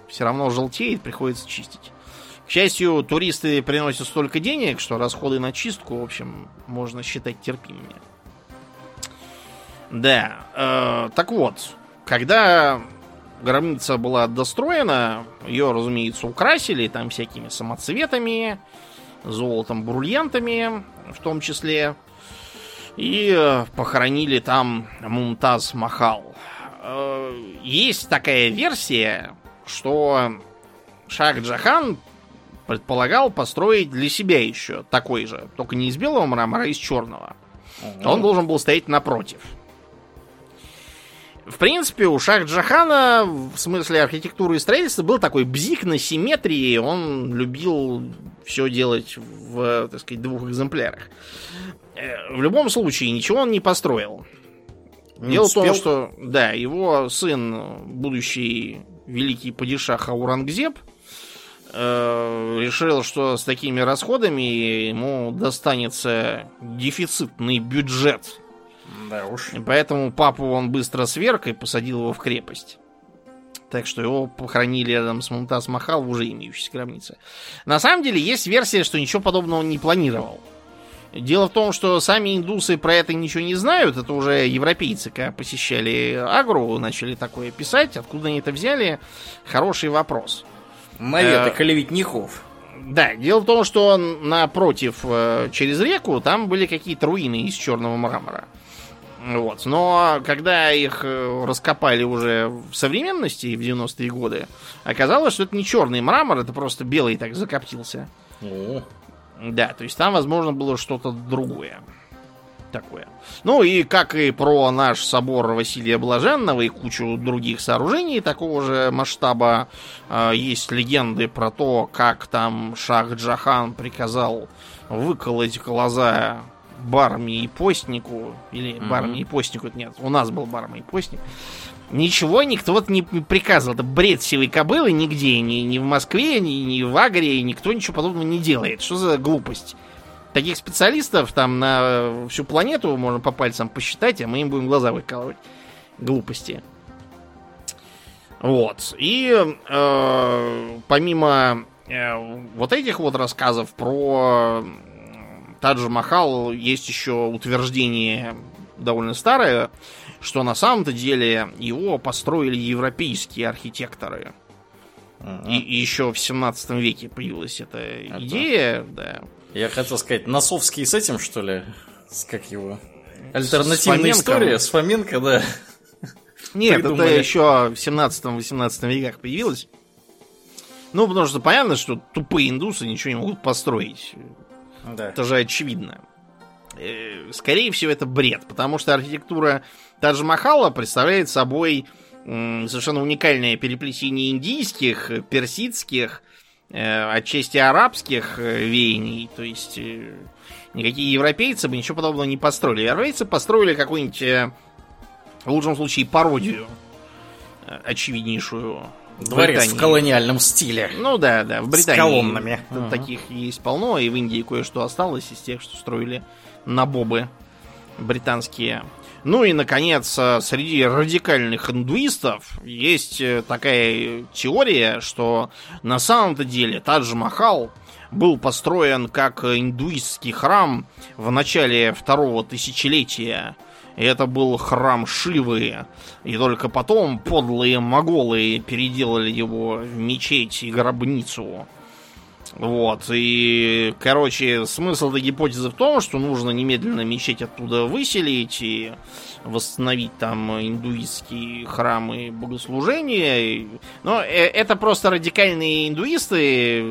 Все равно желтеет, приходится чистить. К счастью, туристы приносят столько денег, что расходы на чистку, в общем, можно считать терпимыми. Да. Э, так вот, когда гробница была достроена, ее, разумеется, украсили там всякими самоцветами, золотом, бриллиантами в том числе. И э, похоронили там Мумтаз Махал. Э, есть такая версия, что Шах Джахан предполагал построить для себя еще такой же, только не из белого мрамора, а из черного. Он должен был стоять напротив. В принципе, у Шах Джахана в смысле архитектуры и строительства был такой бзик на симметрии. Он любил все делать в, так сказать, двух экземплярах. Э, в любом случае, ничего он не построил. Не Дело успел. в том, что, да, его сын, будущий великий падишах Аурангзеб, э, решил, что с такими расходами ему достанется дефицитный бюджет да уж. И поэтому папу он быстро сверг и посадил его в крепость. Так что его похоронили рядом с Мумтаз Махал в уже имеющейся гробнице. На самом деле есть версия, что ничего подобного он не планировал. Дело в том, что сами индусы про это ничего не знают. Это уже европейцы, когда посещали Агру, начали такое писать. Откуда они это взяли? Хороший вопрос. Наветы э, клеветников. Да, дело в том, что напротив, э, через реку, там были какие-то руины из черного мрамора. Вот. Но когда их э, раскопали уже в современности, в 90-е годы, оказалось, что это не черный мрамор, это просто белый так закоптился. О. Да, то есть там, возможно, было что-то другое. Такое. Ну и как и про наш собор Василия Блаженного и кучу других сооружений такого же масштаба, э, есть легенды про то, как там Шах Джахан приказал выколоть глаза барме и постнику, или mm-hmm. барме и постнику, нет, у нас был барме и постник, ничего никто вот не приказывал. Это бред сивой кобылы нигде, ни, ни в Москве, ни, ни в Агре, никто ничего подобного не делает. Что за глупость? Таких специалистов там на всю планету можно по пальцам посчитать, а мы им будем глаза выкалывать. Глупости. Вот. И э, помимо э, вот этих вот рассказов про Таджи Махал есть еще утверждение довольно старое, что на самом-то деле его построили европейские архитекторы. Uh-huh. И, и еще в 17 веке появилась эта Это... идея, да. Я хотел сказать, Носовский с этим, что ли? С как его? Альтернативная с история с Фоменко, да. Нет, это еще в 17-18 веках появилось. Ну, потому что понятно, что тупые индусы ничего не могут построить. Да. Это же очевидно. Э, скорее всего, это бред, потому что архитектура Тадж-Махала представляет собой совершенно уникальное переплетение индийских, персидских, э, отчасти арабских э, веяний. То есть никакие европейцы бы ничего подобного не построили. Европейцы построили какую-нибудь, в лучшем случае, пародию очевиднейшую Дворец Британии. в колониальном стиле. Ну да, да, в Британии. С колоннами. Таких uh есть полно, и в Индии кое-что осталось из тех, что строили на бобы британские. Ну и, наконец, э, среди радикальных индуистов есть э, такая теория, что на самом-то деле Тадж-Махал был построен как индуистский храм в начале второго тысячелетия это был храм Шивы. И только потом подлые моголы переделали его в мечеть и гробницу. Вот, и, короче, смысл этой гипотезы в том, что нужно немедленно мечеть оттуда выселить и восстановить там индуистские храмы богослужения. Но э, это просто радикальные индуисты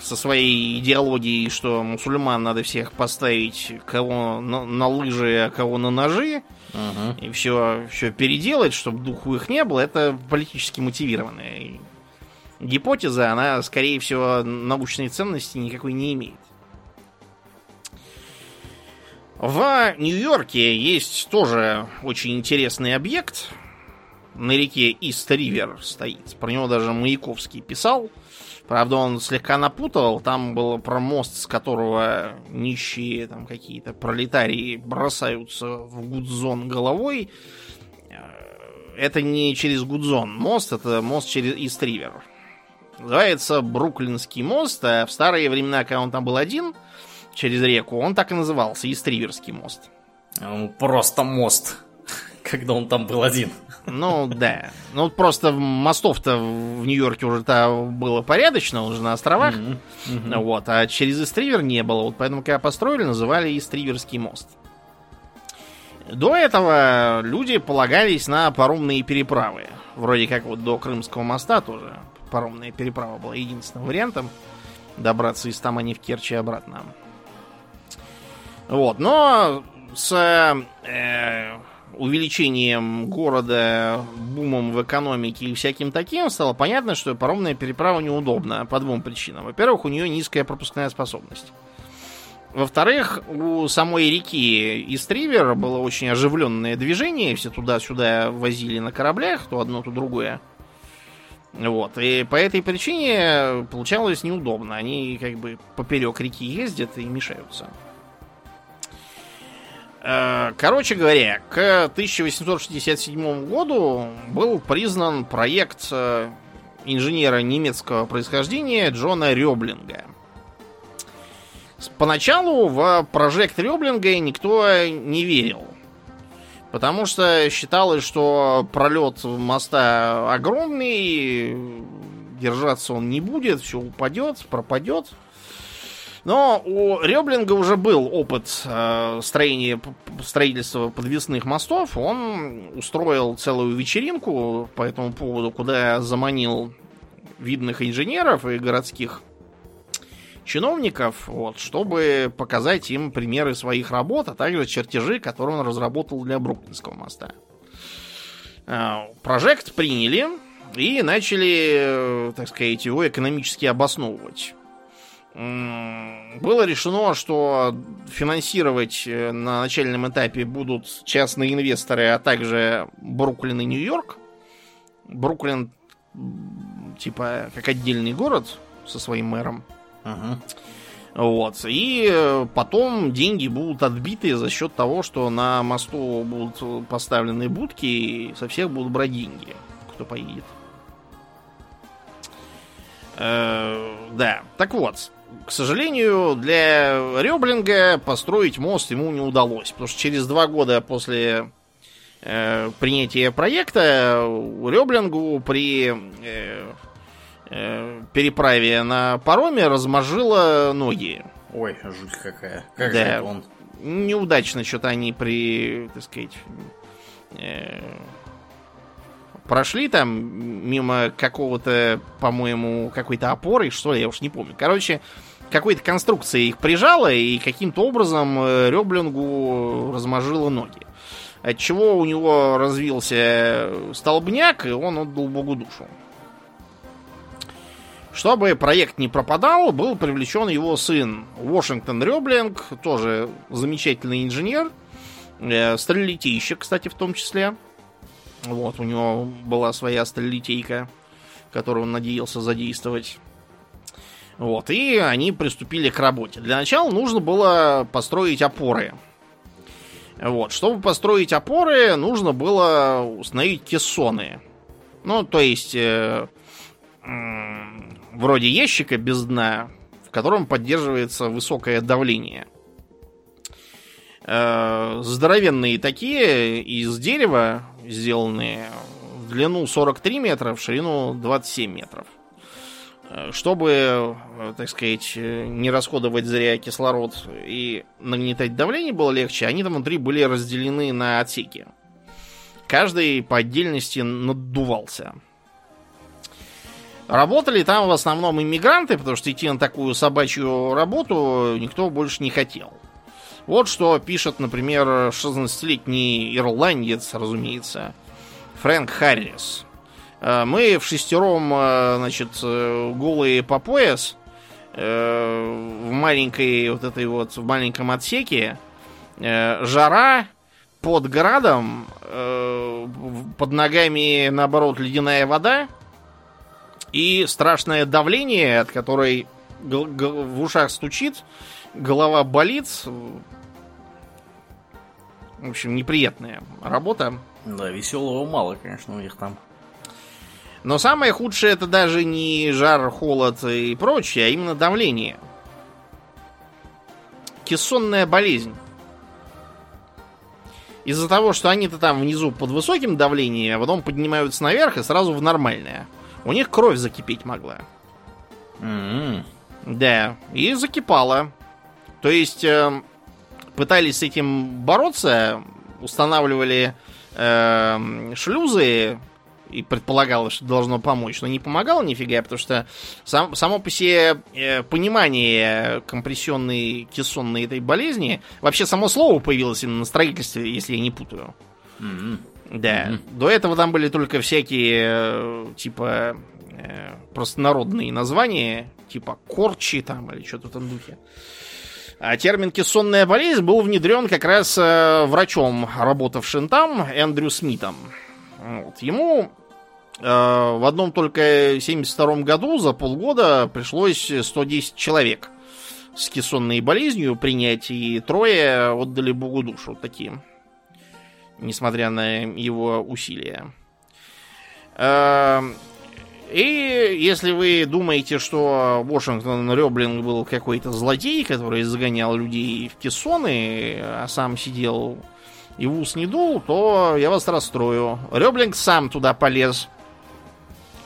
со своей идеологией, что мусульман надо всех поставить кого на, на лыжи, а кого на ножи, uh-huh. и все, все переделать, чтобы духу их не было, это политически мотивированное гипотеза, она, скорее всего, научной ценности никакой не имеет. В Нью-Йорке есть тоже очень интересный объект. На реке Ист-Ривер стоит. Про него даже Маяковский писал. Правда, он слегка напутал. Там был про мост, с которого нищие там какие-то пролетарии бросаются в Гудзон головой. Это не через Гудзон мост, это мост через Ист-Ривер. Называется Бруклинский мост, а в старые времена, когда он там был один, через реку, он так и назывался, Истриверский мост. Просто мост, когда он там был один. Ну, да. Ну, просто мостов-то в Нью-Йорке уже-то было порядочно, он же на островах. Mm-hmm. Mm-hmm. Вот, а через Истривер не было. Вот поэтому, когда построили, называли Истриверский мост. До этого люди полагались на паромные переправы. Вроде как вот до Крымского моста тоже паромная переправа была единственным вариантом добраться из Тамани в Керчь и обратно. Вот, но с э, увеличением города, бумом в экономике и всяким таким стало понятно, что паромная переправа неудобна по двум причинам. Во-первых, у нее низкая пропускная способность. Во-вторых, у самой реки Истривер было очень оживленное движение, все туда-сюда возили на кораблях, то одно, то другое. Вот. И по этой причине получалось неудобно. Они как бы поперек реки ездят и мешаются. Э, короче говоря, к 1867 году был признан проект э, инженера немецкого происхождения Джона Рёблинга. Поначалу в прожект Рёблинга никто не верил. Потому что считалось, что пролет моста огромный, держаться он не будет, все упадет, пропадет. Но у Рёблинга уже был опыт э, строения, строительства подвесных мостов. Он устроил целую вечеринку по этому поводу, куда заманил видных инженеров и городских чиновников, вот, чтобы показать им примеры своих работ, а также чертежи, которые он разработал для Бруклинского моста. А, прожект приняли и начали, так сказать, его экономически обосновывать. Было решено, что финансировать э, на начальном этапе будут частные инвесторы, а также Бруклин и Нью-Йорк. Бруклин, типа, как отдельный город со своим мэром. Ага. Вот. И э, потом деньги будут отбиты за счет того, что на мосту будут поставлены будки, и со всех будут брать деньги, кто поедет. Э, да. Так вот, к сожалению, для Рёблинга построить мост ему не удалось, потому что через два года после э, принятия проекта Рёблингу при э, Э, переправе на пароме размажило ноги. Ой, жуть какая. Как да. же он? Неудачно что-то они при, так сказать, э, прошли там мимо какого-то, по-моему, какой-то опоры, что ли, я уж не помню. Короче, какой-то конструкции их прижало, и каким-то образом э, Рёблингу размажило ноги. Отчего у него развился столбняк, и он отдал Богу душу. Чтобы проект не пропадал, был привлечен его сын Вашингтон Рёблинг, тоже замечательный инженер, э, стрелетейщик, кстати, в том числе. Вот, у него была своя стрелетейка, которую он надеялся задействовать. Вот, и они приступили к работе. Для начала нужно было построить опоры. Вот, чтобы построить опоры, нужно было установить кессоны. Ну, то есть, э, вроде ящика без дна, в котором поддерживается высокое давление. Э, здоровенные такие, из дерева сделанные, в длину 43 метра, в ширину 27 метров. Э, чтобы, э, так сказать, э, не расходовать зря кислород и нагнетать давление было легче, они там внутри были разделены на отсеки. Каждый по отдельности надувался. Работали там в основном иммигранты, потому что идти на такую собачью работу никто больше не хотел. Вот что пишет, например, 16-летний ирландец, разумеется, Фрэнк Харрис. Э, мы в шестером, э, значит, э, голые по пояс в маленькой вот этой вот, в маленьком отсеке. Жара под градом, под ногами, наоборот, ледяная вода и страшное давление, от которой в ушах стучит, голова болит. В общем, неприятная работа. Да, веселого мало, конечно, у них там. Но самое худшее это даже не жар, холод и прочее, а именно давление. Кессонная болезнь. Из-за того, что они-то там внизу под высоким давлением, а потом поднимаются наверх и сразу в нормальное. У них кровь закипеть могла. Mm-hmm. Да, и закипала. То есть э, пытались с этим бороться, устанавливали э, шлюзы и предполагалось, что должно помочь, но не помогало нифига, потому что сам, само по себе э, понимание компрессионной кессонной этой болезни, вообще само слово появилось именно на строительстве, если я не путаю. Mm-hmm. Да. Mm-hmm. До этого там были только всякие, э, типа, э, простонародные названия, типа корчи там или что-то в этом духе. А термин кессонная болезнь был внедрен как раз врачом, работавшим там, Эндрю Смитом. Вот. Ему в одном только 72 году за полгода пришлось 110 человек с кессонной болезнью принять, и трое отдали Богу душу таким, несмотря на его усилия. Э, и если вы думаете, что Вашингтон Рёблинг был какой-то злодей, который загонял людей в кессоны, а сам сидел и в ус не дул, то я вас расстрою. Рёблинг сам туда полез,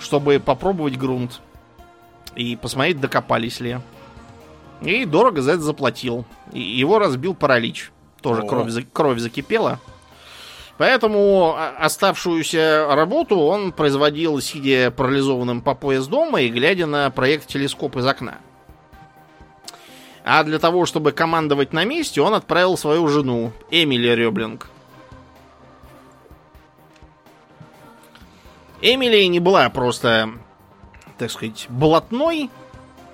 чтобы попробовать грунт. И посмотреть, докопались ли. И дорого за это заплатил. И его разбил паралич. Тоже кровь, кровь закипела. Поэтому оставшуюся работу он производил, сидя парализованным по пояс дома и глядя на проект телескоп из окна. А для того, чтобы командовать на месте, он отправил свою жену, Эмили Рёблинг. Эмили не была просто, так сказать, блатной.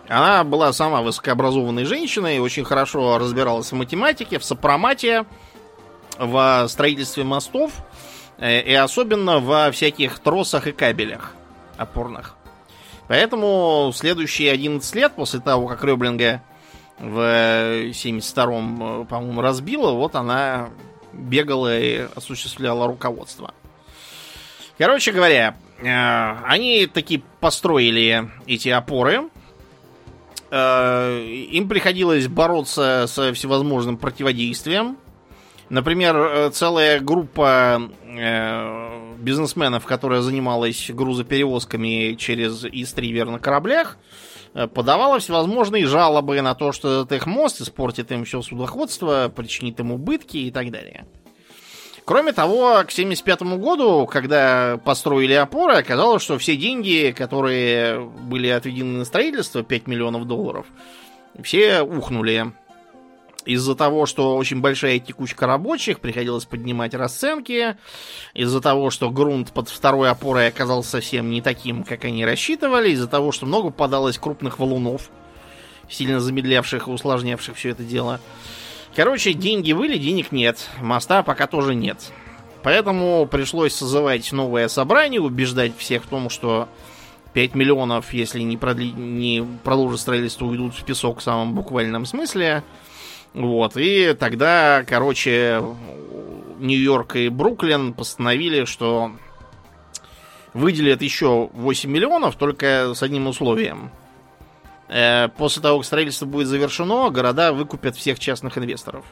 Она была сама высокообразованной женщиной, очень хорошо разбиралась в математике, в сопромате, в строительстве мостов э, и особенно во всяких тросах и кабелях опорных. Поэтому следующие 11 лет после того, как Рёблинга в 72-м, э, по-моему, разбила, вот она бегала и осуществляла руководство. Короче говоря, э, они таки построили эти опоры. Э, им приходилось бороться со всевозможным противодействием. Например, целая группа бизнесменов, которая занималась грузоперевозками через Истривер на кораблях, Э, подавала всевозможные жалобы на то, что этот их мост испортит им все судоходство, причинит им убытки и так далее. Кроме того, к 1975 году, когда построили опоры, оказалось, что все деньги, которые были отведены на строительство, 5 миллионов долларов, все ухнули из-за того, что очень большая текучка рабочих, приходилось поднимать расценки. Из-за того, что грунт под второй опорой оказался совсем не таким, как они рассчитывали. Из-за того, что много попадалось крупных валунов, сильно замедлявших и усложнявших все это дело. Короче, деньги были, денег нет. Моста пока тоже нет. Поэтому пришлось созывать новое собрание, убеждать всех в том, что 5 миллионов, если не, продли... не продолжить строительство, уйдут в песок в самом буквальном смысле. Вот, и тогда, короче, Нью-Йорк и Бруклин постановили, что выделят еще 8 миллионов, только с одним условием. Э, после того, как строительство будет завершено, города выкупят всех частных инвесторов.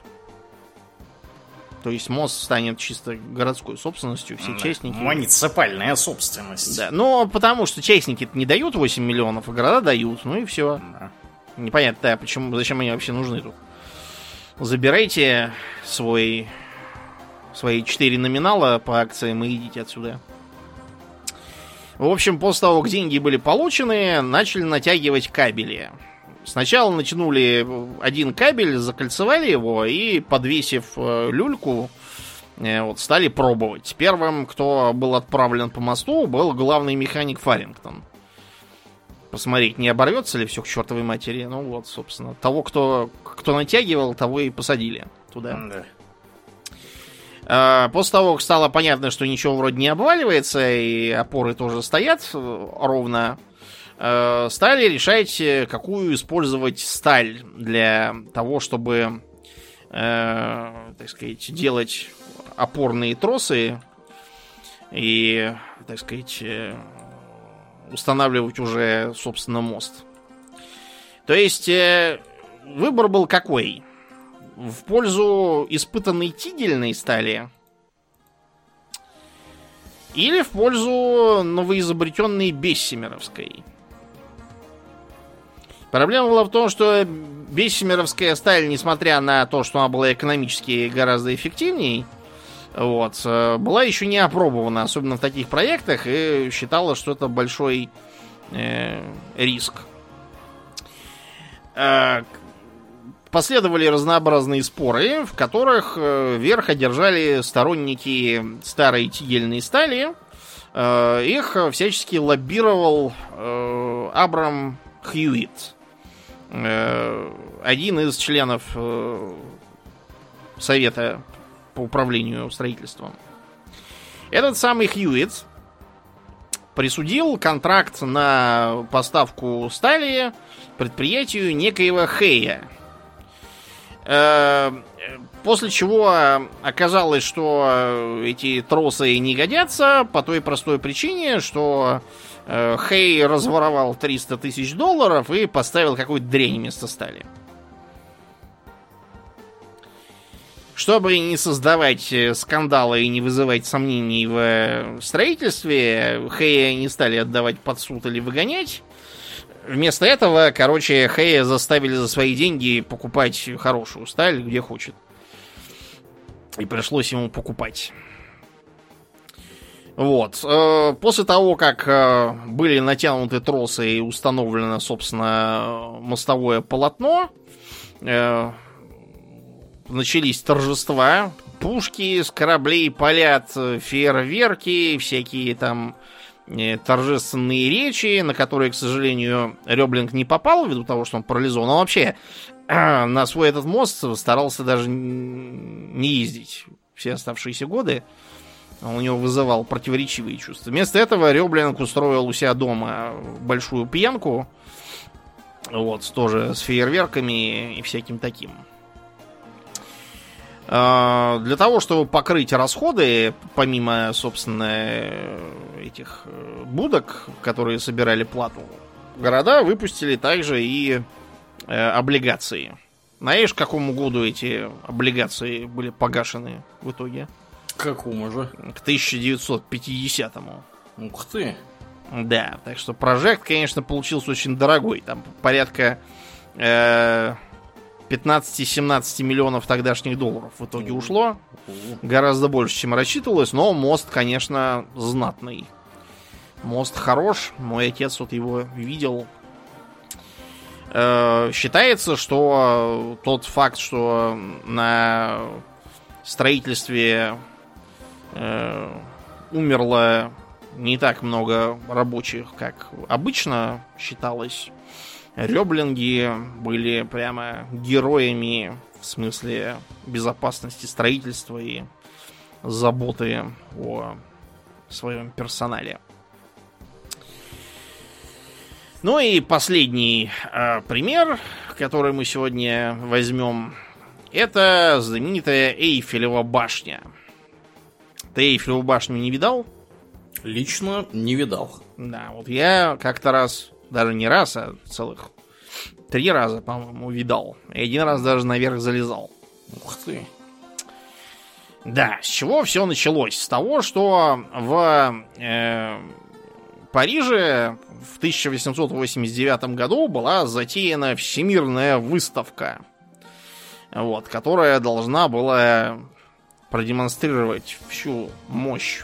То есть мост станет чисто городской собственностью, все частники. Муниципальная собственность. Да, но потому что частники не дают 8 миллионов, а города дают, ну и все. Да. Непонятно, да, почему, зачем они вообще нужны тут. Забирайте свой, свои 4 номинала по акциям и идите отсюда. В общем, после того, как деньги были получены, начали натягивать кабели. Сначала натянули один кабель, закольцевали его и, подвесив э, люльку, э, вот, стали пробовать. Первым, кто был отправлен по мосту, был главный механик Фарингтон. Посмотреть, не оборвется ли все к чертовой матери. Ну вот, собственно, того, кто, кто натягивал, того и посадили туда. Да. А, После того, как стало понятно, что ничего вроде не обваливается, и опоры тоже стоят э, ровно, э, стали решать, э, какую использовать сталь для того, чтобы, так сказать, делать опорные тросы и, так сказать, устанавливать уже, собственно, мост. То есть, выбор был какой? В пользу испытанной тигельной стали или в пользу новоизобретенной бессимеровской. Проблема была в том, что бессимеровская сталь, несмотря на то, что она была экономически гораздо эффективней, вот, э, была еще не опробована, особенно в таких проектах, и считала, что это большой э, риск. Э, Последовали разнообразные споры, в которых э, верх одержали сторонники старой тигельной стали. Э, Их всячески лоббировал э, Абрам Хьюитт, э, один из членов Совета по управлению строительством. Этот самый Хьюитт присудил контракт на поставку стали предприятию некоего Хея. Э, После чего оказалось, что эти тросы не годятся по той простой причине, что э, Хей разворовал 300 тысяч долларов и поставил какую-то дрянь вместо стали. Чтобы не создавать э, скандалы и не вызывать сомнений в э, строительстве, Хэя не стали отдавать под суд или выгонять. Вместо этого, короче, Хэя заставили за свои деньги покупать хорошую сталь, где хочет. И пришлось ему покупать. Вот. Э, После того, как э, были натянуты тросы и установлено, собственно, мостовое полотно, э, начались торжества. Пушки с кораблей палят, фейерверки, всякие там торжественные речи, на которые, к сожалению, Рёблинг не попал ввиду того, что он парализован. Но вообще на свой этот мост старался даже не ездить все оставшиеся годы. Он у него вызывал противоречивые чувства. Вместо этого Рёблинг устроил у себя дома большую пьянку. Вот, тоже с фейерверками и всяким таким. А, Для того, чтобы покрыть расходы, помимо, собственно, э, этих э, будок, которые собирали плату, города выпустили также и э, облигации. Знаешь, к какому году эти облигации были погашены в итоге? К какому же? К 1950-му. Ух ты. Да, так что прожект, конечно, получился очень дорогой. Там порядка э, 15-17 миллионов тогдашних долларов в итоге ушло. Гораздо больше, чем рассчитывалось, но мост, конечно, знатный. Мост хорош, мой отец вот его видел. Э, считается, что тот факт, что на строительстве э, умерло не так много рабочих, как обычно считалось. Рёблинги были прямо героями в смысле безопасности строительства и заботы о своем персонале. Ну и последний э, пример, который мы сегодня возьмем, это знаменитая Эйфелева башня. Ты Эйфелеву башню не видал? Лично не видал. Да, вот я как-то раз, даже не раз, а целых три раза, по-моему, видал. И один раз даже наверх залезал. Ух ты. Да, с чего все началось? С того, что в э, Париже в 1889 году была затеяна всемирная выставка, вот, которая должна была продемонстрировать всю мощь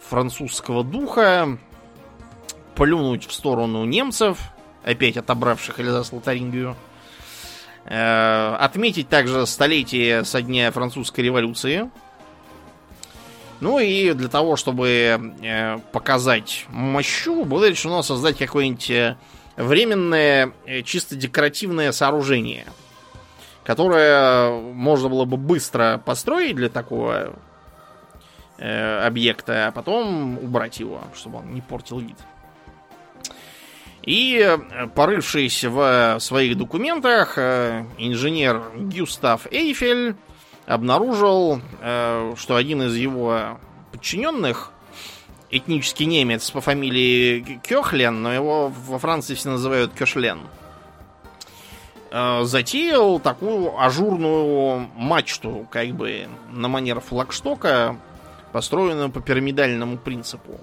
французского духа, плюнуть в сторону немцев, опять отобравших Эльзас Лотарингию, э, отметить также столетие со дня французской революции, ну и для того, чтобы э, показать мощу, было решено создать какое-нибудь э, временное, чисто декоративное сооружение, которое можно было бы быстро построить для такого объекта, а потом убрать его, чтобы он не портил вид. И, э, порывшись в своих документах, э, инженер Гюстав Эйфель обнаружил, э, что один из его подчиненных, этнический немец по фамилии Кёхлен, но его во Франции все называют Кёшлен, затеял такую ажурную мачту, как бы на манер флагштока, построенную по пирамидальному принципу.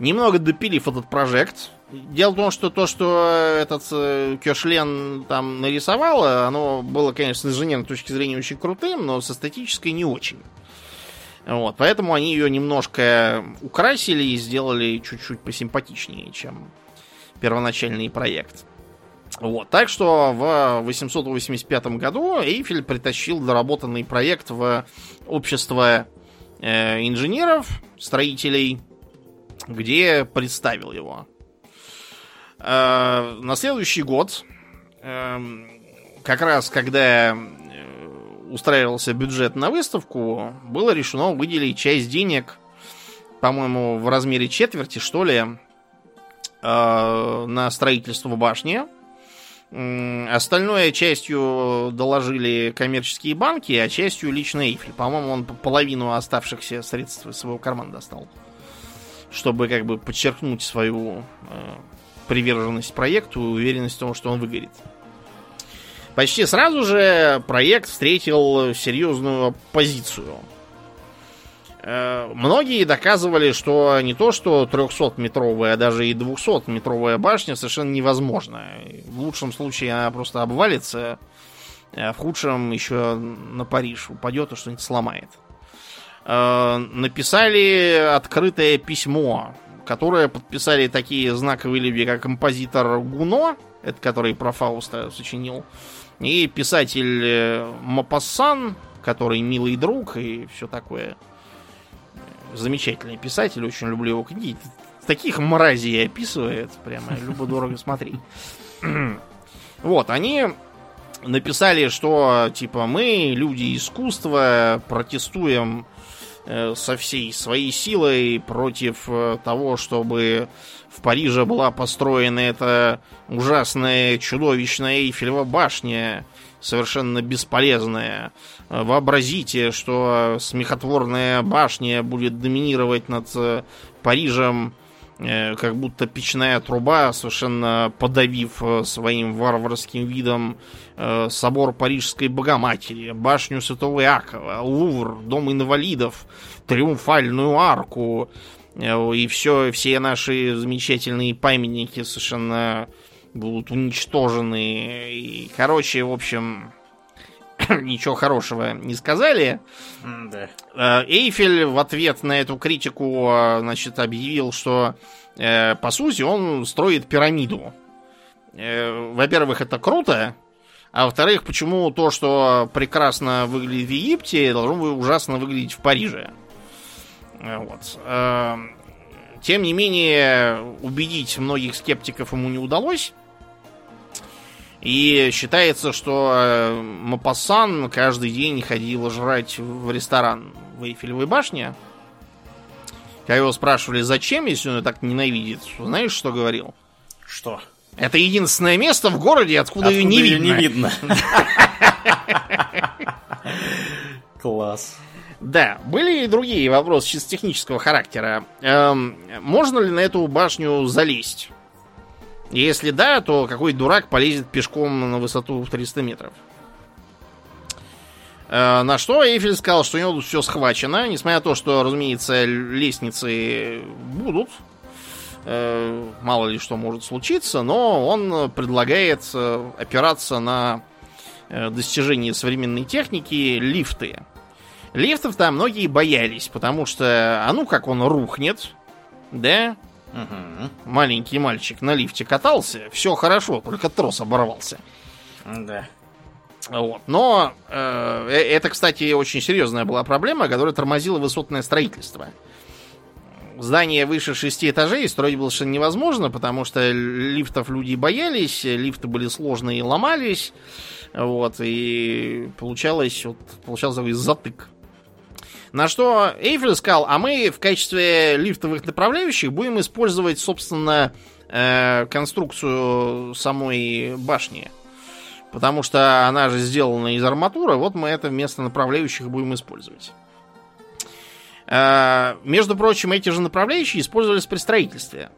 Немного допилив этот прожект, Дело в том, что то, что этот э, Кёшлен там нарисовал, оно было, конечно, с инженерной точки зрения очень крутым, но со статической не очень. Вот, поэтому они ее немножко украсили и сделали чуть-чуть посимпатичнее, чем первоначальный проект. Вот, так что в 885 году Эйфель притащил доработанный проект в общество э, инженеров, строителей, где представил его. Э, на следующий год, эм, как раз когда э, устраивался бюджет на выставку, было решено выделить часть денег, по-моему, в размере четверти, что ли, э, на строительство башни. Остальное частью доложили коммерческие банки, а частью лично Эйфель. По-моему, он половину оставшихся средств из своего кармана достал. Чтобы как бы подчеркнуть свою приверженность проекту и уверенность в том, что он выгорит. Почти сразу же проект встретил серьезную позицию. Э, многие доказывали, что не то, что 300-метровая, а даже и 200-метровая башня совершенно невозможна. В лучшем случае она просто обвалится, а в худшем еще на Париж упадет и что-нибудь сломает. Э, написали открытое письмо которое подписали такие знаковые люди, как композитор Гуно, это который про Фауста сочинил, и писатель э, Мапассан, который милый друг и все такое. Замечательный писатель, очень люблю его книги. Таких мразей описывает, прямо любо-дорого смотреть. Вот, они написали, что типа мы, люди искусства, протестуем Э, со всей своей силой против э, того, чтобы в Париже была построена эта ужасная, чудовищная Эйфелева башня, совершенно бесполезная. Вообразите, что смехотворная башня будет доминировать над э, Парижем, как будто печная труба, совершенно подавив своим варварским видом Э, собор Парижской Богоматери, башню Святого Иакова, Лувр, Дом инвалидов, Триумфальную арку э, и все, все наши замечательные памятники совершенно будут уничтожены. И, короче, в общем, ничего хорошего не сказали. Да. Э, Эйфель в ответ на эту критику, значит, объявил, что по сути он строит пирамиду. Во-первых, это круто, а во-вторых, почему то, что прекрасно выглядит в Египте, должно ужасно выглядеть в Париже. Э, вот. Э, тем не менее, убедить многих скептиков ему не удалось. И считается, что э, Мапассан каждый день ходил жрать в ресторан в Эйфелевой башне. Когда его спрашивали, зачем, если он ее так ненавидит, знаешь, что говорил? Что? Это единственное место в городе, откуда, откуда ее не ее видно. не видно. Класс. Да, были и другие вопросы чисто технического характера. Эм, можно ли на эту башню залезть? Если да, то какой дурак полезет пешком на высоту в 300 метров? Э, на что Эйфель сказал, что у него тут все схвачено, несмотря на то, что, разумеется, лестницы будут. Э, мало ли что может случиться, но он предлагает э, опираться на достижения современной техники лифты. Лифтов там многие боялись, потому что, а ну как он рухнет, да? Угу. Маленький мальчик на лифте катался, все хорошо, только трос оборвался. Да. Вот. Но э, это, кстати, очень серьезная была проблема, которая тормозила высотное строительство. Здание выше шести этажей строить было совершенно невозможно, потому что лифтов люди боялись, лифты были сложные и ломались. Вот, и получалось, вот, получался такой затык. На что Эйфель сказал, а мы в качестве лифтовых направляющих будем использовать, собственно, э, конструкцию самой башни. Потому что она же сделана из арматуры, вот мы это вместо направляющих будем использовать. Э, между прочим, эти же направляющие использовались при строительстве.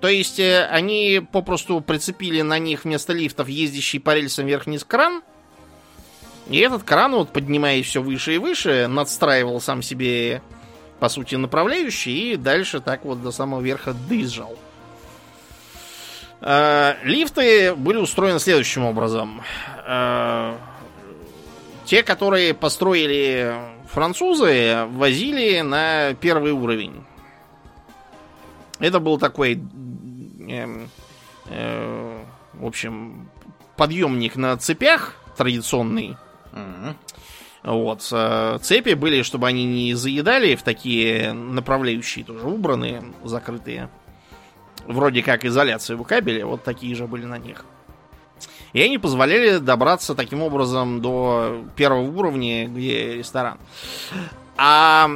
То есть э, они попросту прицепили на них вместо лифтов ездящий по рельсам вверх-вниз кран. И этот кран, вот поднимаясь все выше и выше, надстраивал сам себе, по сути, направляющий, и дальше так вот до самого верха доезжал. Э, лифты были устроены следующим образом. Э, те, которые построили французы, возили на первый уровень. Это был такой, э, э, в общем, подъемник на цепях традиционный. Вот. Э, цепи были, чтобы они не заедали в такие направляющие, тоже убранные, закрытые вроде как изоляцию кабеля, вот такие же были на них. И они позволяли добраться таким образом до первого уровня, где ресторан. А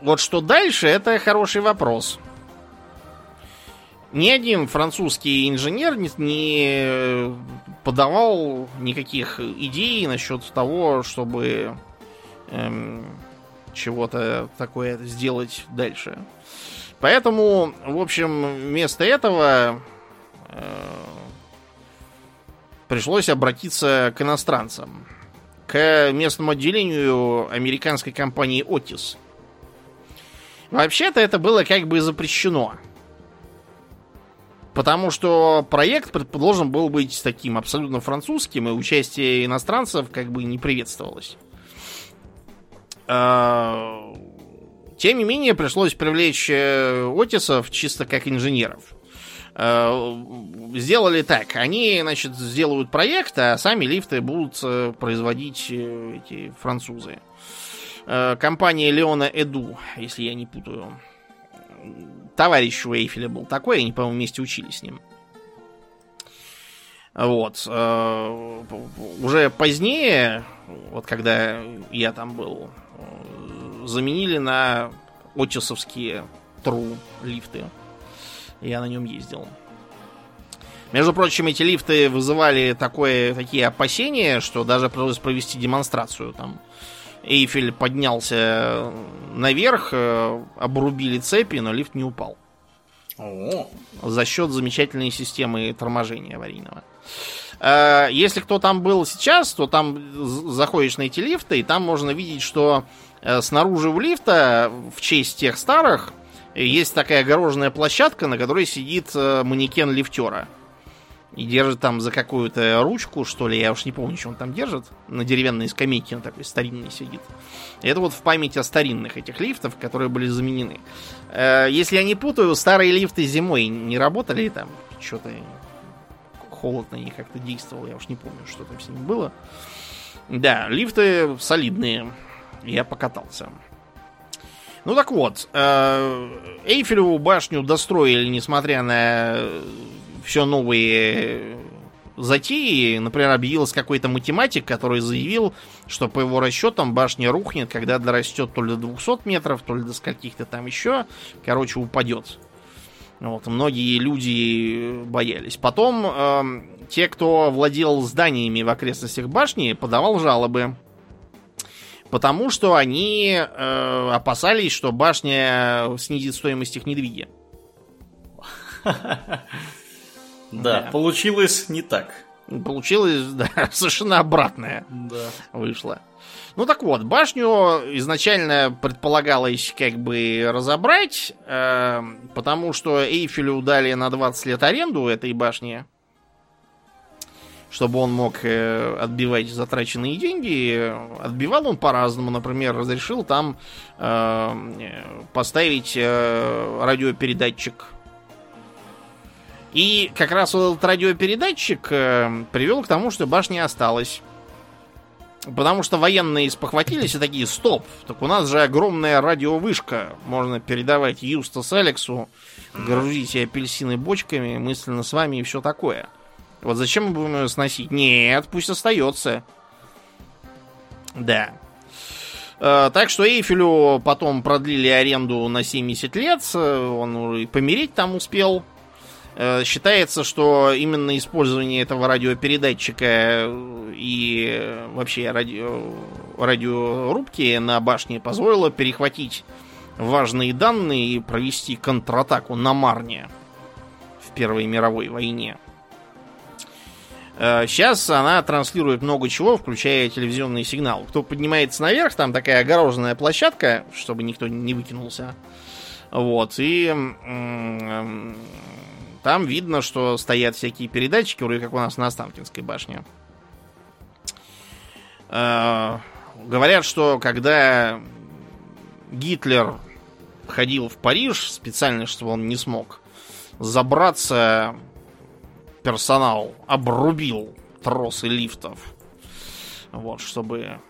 вот что дальше, это хороший вопрос. Ни один французский инженер не, не подавал никаких идей насчет того, чтобы эм, чего-то такое сделать дальше. Поэтому, в общем, вместо этого э, пришлось обратиться к иностранцам. К местному отделению американской компании Otis. Вообще-то это было как бы запрещено. Потому что проект должен был быть таким абсолютно французским, и участие иностранцев как бы не приветствовалось. Э, тем не менее, пришлось привлечь э, Отисов чисто как инженеров. Э, сделали так. Они, значит, сделают проект, а сами лифты будут э, производить эти французы. Компания Леона Эду, если я не путаю. Товарищ у Эйфеля был такой, они, по-моему, вместе учились с ним. Вот. Уже позднее, вот когда я там был, заменили на отисовские тру лифты. Я на нем ездил. Между прочим, эти лифты вызывали такое, такие опасения, что даже пришлось провести демонстрацию. Там Эйфель поднялся наверх, э, обрубили цепи, но лифт не упал. О. За счет замечательной системы торможения аварийного. Э, если кто там был сейчас, то там заходишь на эти лифты, и там можно видеть, что Э, снаружи у лифта, в честь тех старых, есть такая огороженная площадка, на которой сидит манекен лифтера. И держит там за какую-то ручку, что ли, я уж не помню, что он там держит. На деревянной скамейке он такой старинный сидит. Это вот в память о старинных этих лифтов, которые были заменены. Э, если я не путаю, старые лифты зимой не работали там. Что-то холод на них как-то действовал, я уж не помню, что там с ними было. Да, лифты солидные я покатался. Ну так вот, э, Эйфелеву башню достроили, несмотря на все новые затеи. Например, объявился какой-то математик, который заявил, что по его расчетам башня рухнет, когда дорастет то ли до 200 метров, то ли до скольких-то там еще. Короче, упадет. Вот, многие люди боялись. Потом э, те, кто владел зданиями в окрестностях башни, подавал жалобы Потому что они э, опасались, что башня снизит стоимость их недвиги. Да, получилось не так. Получилось, да, совершенно обратное Да. вышло. Ну так вот, башню изначально предполагалось как бы разобрать, э, потому что Эйфелю дали на 20 лет аренду этой башни, чтобы он мог э, отбивать затраченные деньги. Отбивал он по-разному. Например, разрешил там э, поставить э, радиопередатчик. И как раз вот этот радиопередатчик э, привел к тому, что башня осталась. Потому что военные спохватились и такие, стоп, так у нас же огромная радиовышка. Можно передавать Юстас Алексу, грузите апельсины бочками, мысленно с вами и все такое. Вот зачем мы будем ее сносить? Нет, пусть остается. Да. Э, так что Эйфелю потом продлили аренду на 70 лет. э, Он и помереть там успел. Э, Считается, что именно использование этого радиопередатчика э, и э, вообще радио, радиорубки на башне позволило перехватить важные данные и провести контратаку на Марне в Первой мировой войне. Сейчас она транслирует много чего, включая телевизионный сигнал. Кто поднимается наверх, там такая огороженная площадка, чтобы никто не выкинулся. Вот, и там видно, что стоят всякие передатчики, вроде как у нас на Останкинской башне. Э, Говорят, что когда Гитлер ходил в Париж, специально, чтобы он не смог забраться, персонал обрубил тросы лифтов. Вот, чтобы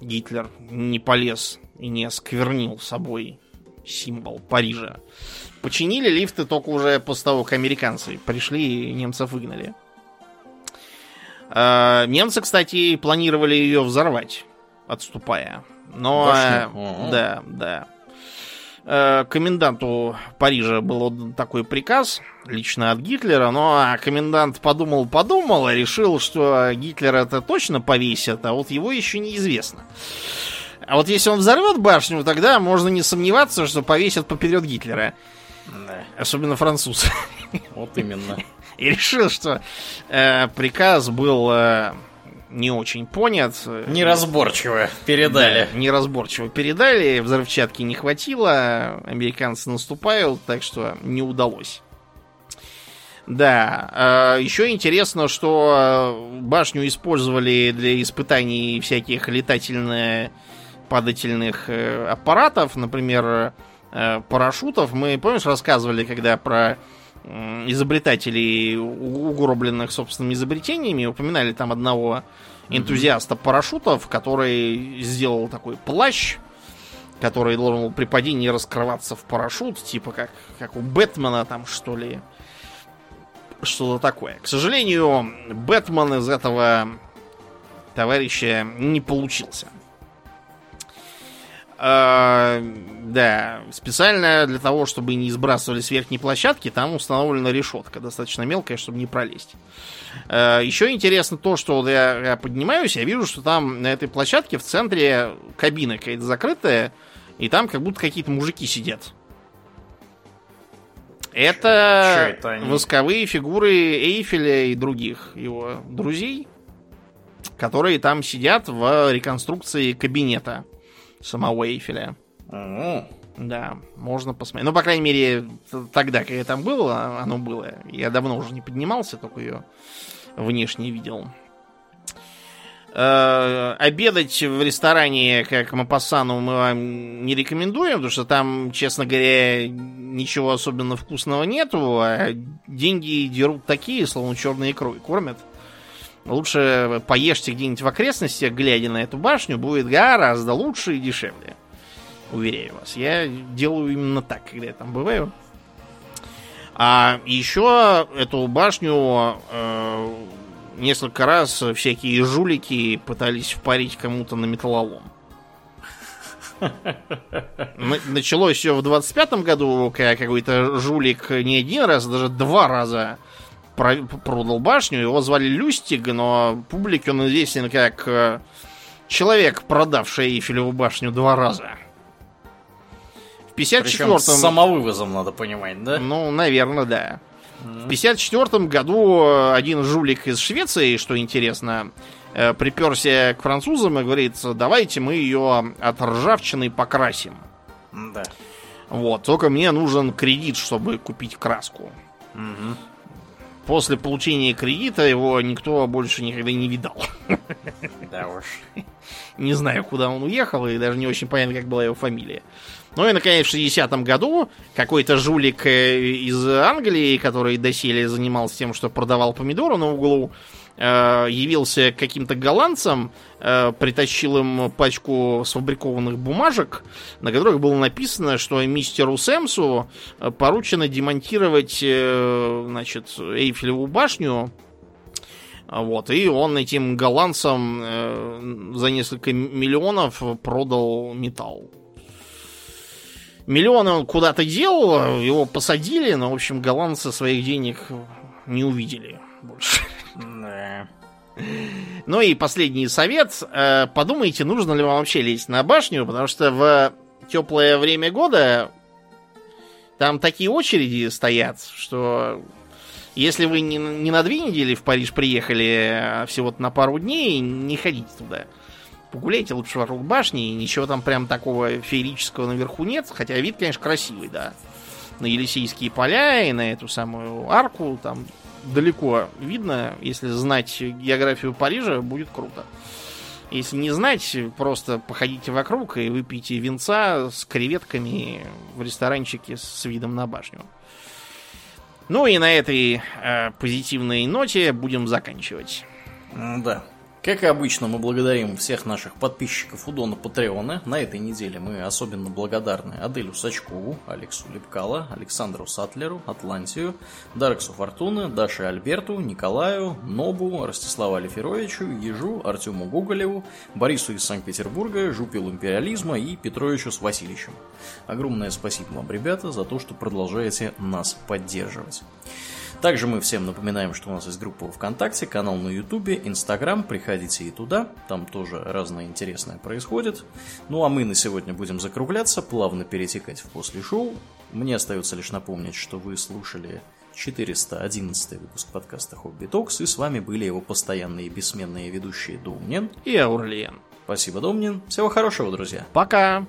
Гитлер не полез и не осквернил собой символ Парижа. Починили лифты только уже после того, как американцы пришли и немцев выгнали. Э, Немцы, кстати, планировали ее взорвать, отступая. Но, Башню? э, да, да. Э, Коменданту Парижа был отдан такой приказ, лично от Гитлера, но комендант подумал-подумал и решил, что Гитлер это точно повесит, а вот его еще неизвестно. А вот если он взорвет башню, тогда можно не сомневаться, что повесят поперед Гитлера. Да, Особенно француз. вот именно. И решил, что э, приказ был э, не очень понят. Неразборчиво передали. Да, неразборчиво передали, взрывчатки не хватило, американцы наступают, так что не удалось. Да, э, еще интересно, что э, башню использовали для испытаний всяких летательно-падательных э, аппаратов, например, парашютов. Мы, помнишь, рассказывали, когда про изобретателей, угробленных собственными изобретениями, упоминали там одного энтузиаста парашютов, который сделал такой плащ, который должен был при падении раскрываться в парашют, типа как, как у Бэтмена там, что ли. Что-то такое. К сожалению, Бэтмен из этого товарища не получился. А, да, специально для того, чтобы не сбрасывали с верхней площадки, там установлена решетка, достаточно мелкая, чтобы не пролезть. А, еще интересно то, что вот я, я поднимаюсь, я вижу, что там на этой площадке в центре кабина какая-то закрытая, и там как будто какие-то мужики сидят. Это, это они? восковые фигуры Эйфеля и других его друзей, которые там сидят в реконструкции кабинета самого Эйфеля. М, Да, можно посмотреть. Ну, по крайней мере, тогда, когда я там был, оно было. Я давно уже не поднимался, только ее внешне видел. Э, обедать в ресторане, как Мапассану, мы вам не рекомендуем, потому что там, честно говоря, ничего особенно вкусного нету, а деньги дерут такие, словно черной икрой кормят. Лучше поешьте где-нибудь в окрестностях, глядя на эту башню, будет гораздо лучше и дешевле. Уверяю вас. Я делаю именно так, когда я там бываю. А еще эту башню э, несколько раз всякие жулики пытались впарить кому-то на металлолом. Началось все в 25-м году, когда какой-то жулик не один раз, а даже два раза продал башню. Его звали Люстиг, но публике он известен как э, человек, продавший Эйфелеву башню два раза. В Причем 54-м... с самовывозом, надо понимать, да? Ну, наверное, да. В 54 году э, один жулик из Швеции, что интересно, э, приперся к французам и говорит, давайте мы ее от ржавчины покрасим. Да. Вот, только мне нужен кредит, чтобы купить краску. Мгм. После получения кредита его никто больше никогда не видал. Да уж. Не знаю, куда он уехал, и даже не очень понятно, как была его фамилия. Ну и, наконец, в 60-м году какой-то жулик э, из Англии, который доселе занимался тем, что продавал помидоры на углу, э, явился каким-то голландцам, э, притащил им пачку сфабрикованных бумажек, на которых было написано, что мистеру Сэмсу поручено демонтировать значит, Эйфелеву башню, Вот, и он этим голландцам за несколько миллионов продал металл. Миллионы он куда-то дел, его посадили, но, в общем, голландцы своих денег не увидели больше. Ну и последний совет. Э, Подумайте, нужно ли вам вообще лезть на башню, потому что в теплое время года там такие очереди стоят, что если вы не, не на две недели в Париж приехали, а всего-то на пару дней, не ходите туда. Погуляйте лучше вокруг башни, и ничего там прям такого феерического наверху нет, хотя вид, конечно, красивый, да. На Елисейские поля и на эту самую арку, там далеко видно, если знать географию Парижа, будет круто. Если не знать, просто походите вокруг и выпейте винца с креветками в ресторанчике с видом на башню. Ну и на этой э, позитивной ноте будем заканчивать. М, Да. Как и обычно, мы благодарим всех наших подписчиков у Дона Патреона. На этой неделе мы особенно благодарны Аделю Сачкову, Алексу Лепкало, Александру Сатлеру, Атлантию, Дарксу Фортуны, Даше Альберту, Николаю, Нобу, Ростиславу Алиферовичу, Ежу, Артему Гоголеву, Борису из Санкт-Петербурга, Жупилу Империализма и Петровичу с Васильевичем. Огромное спасибо вам, ребята, за то, что продолжаете нас поддерживать. Также мы всем напоминаем, что у нас есть группа ВКонтакте, канал на Ютубе, Инстаграм. Приходите и туда, там тоже разное интересное происходит. Ну а мы на сегодня будем закругляться, плавно перетекать в после шоу. Мне остается лишь напомнить, что вы слушали 411 выпуск подкаста Хобби Токс, и с вами были его постоянные и бессменные ведущие Домнин. И Аурлиен. Спасибо, Домнин. Всего хорошего, друзья. Пока!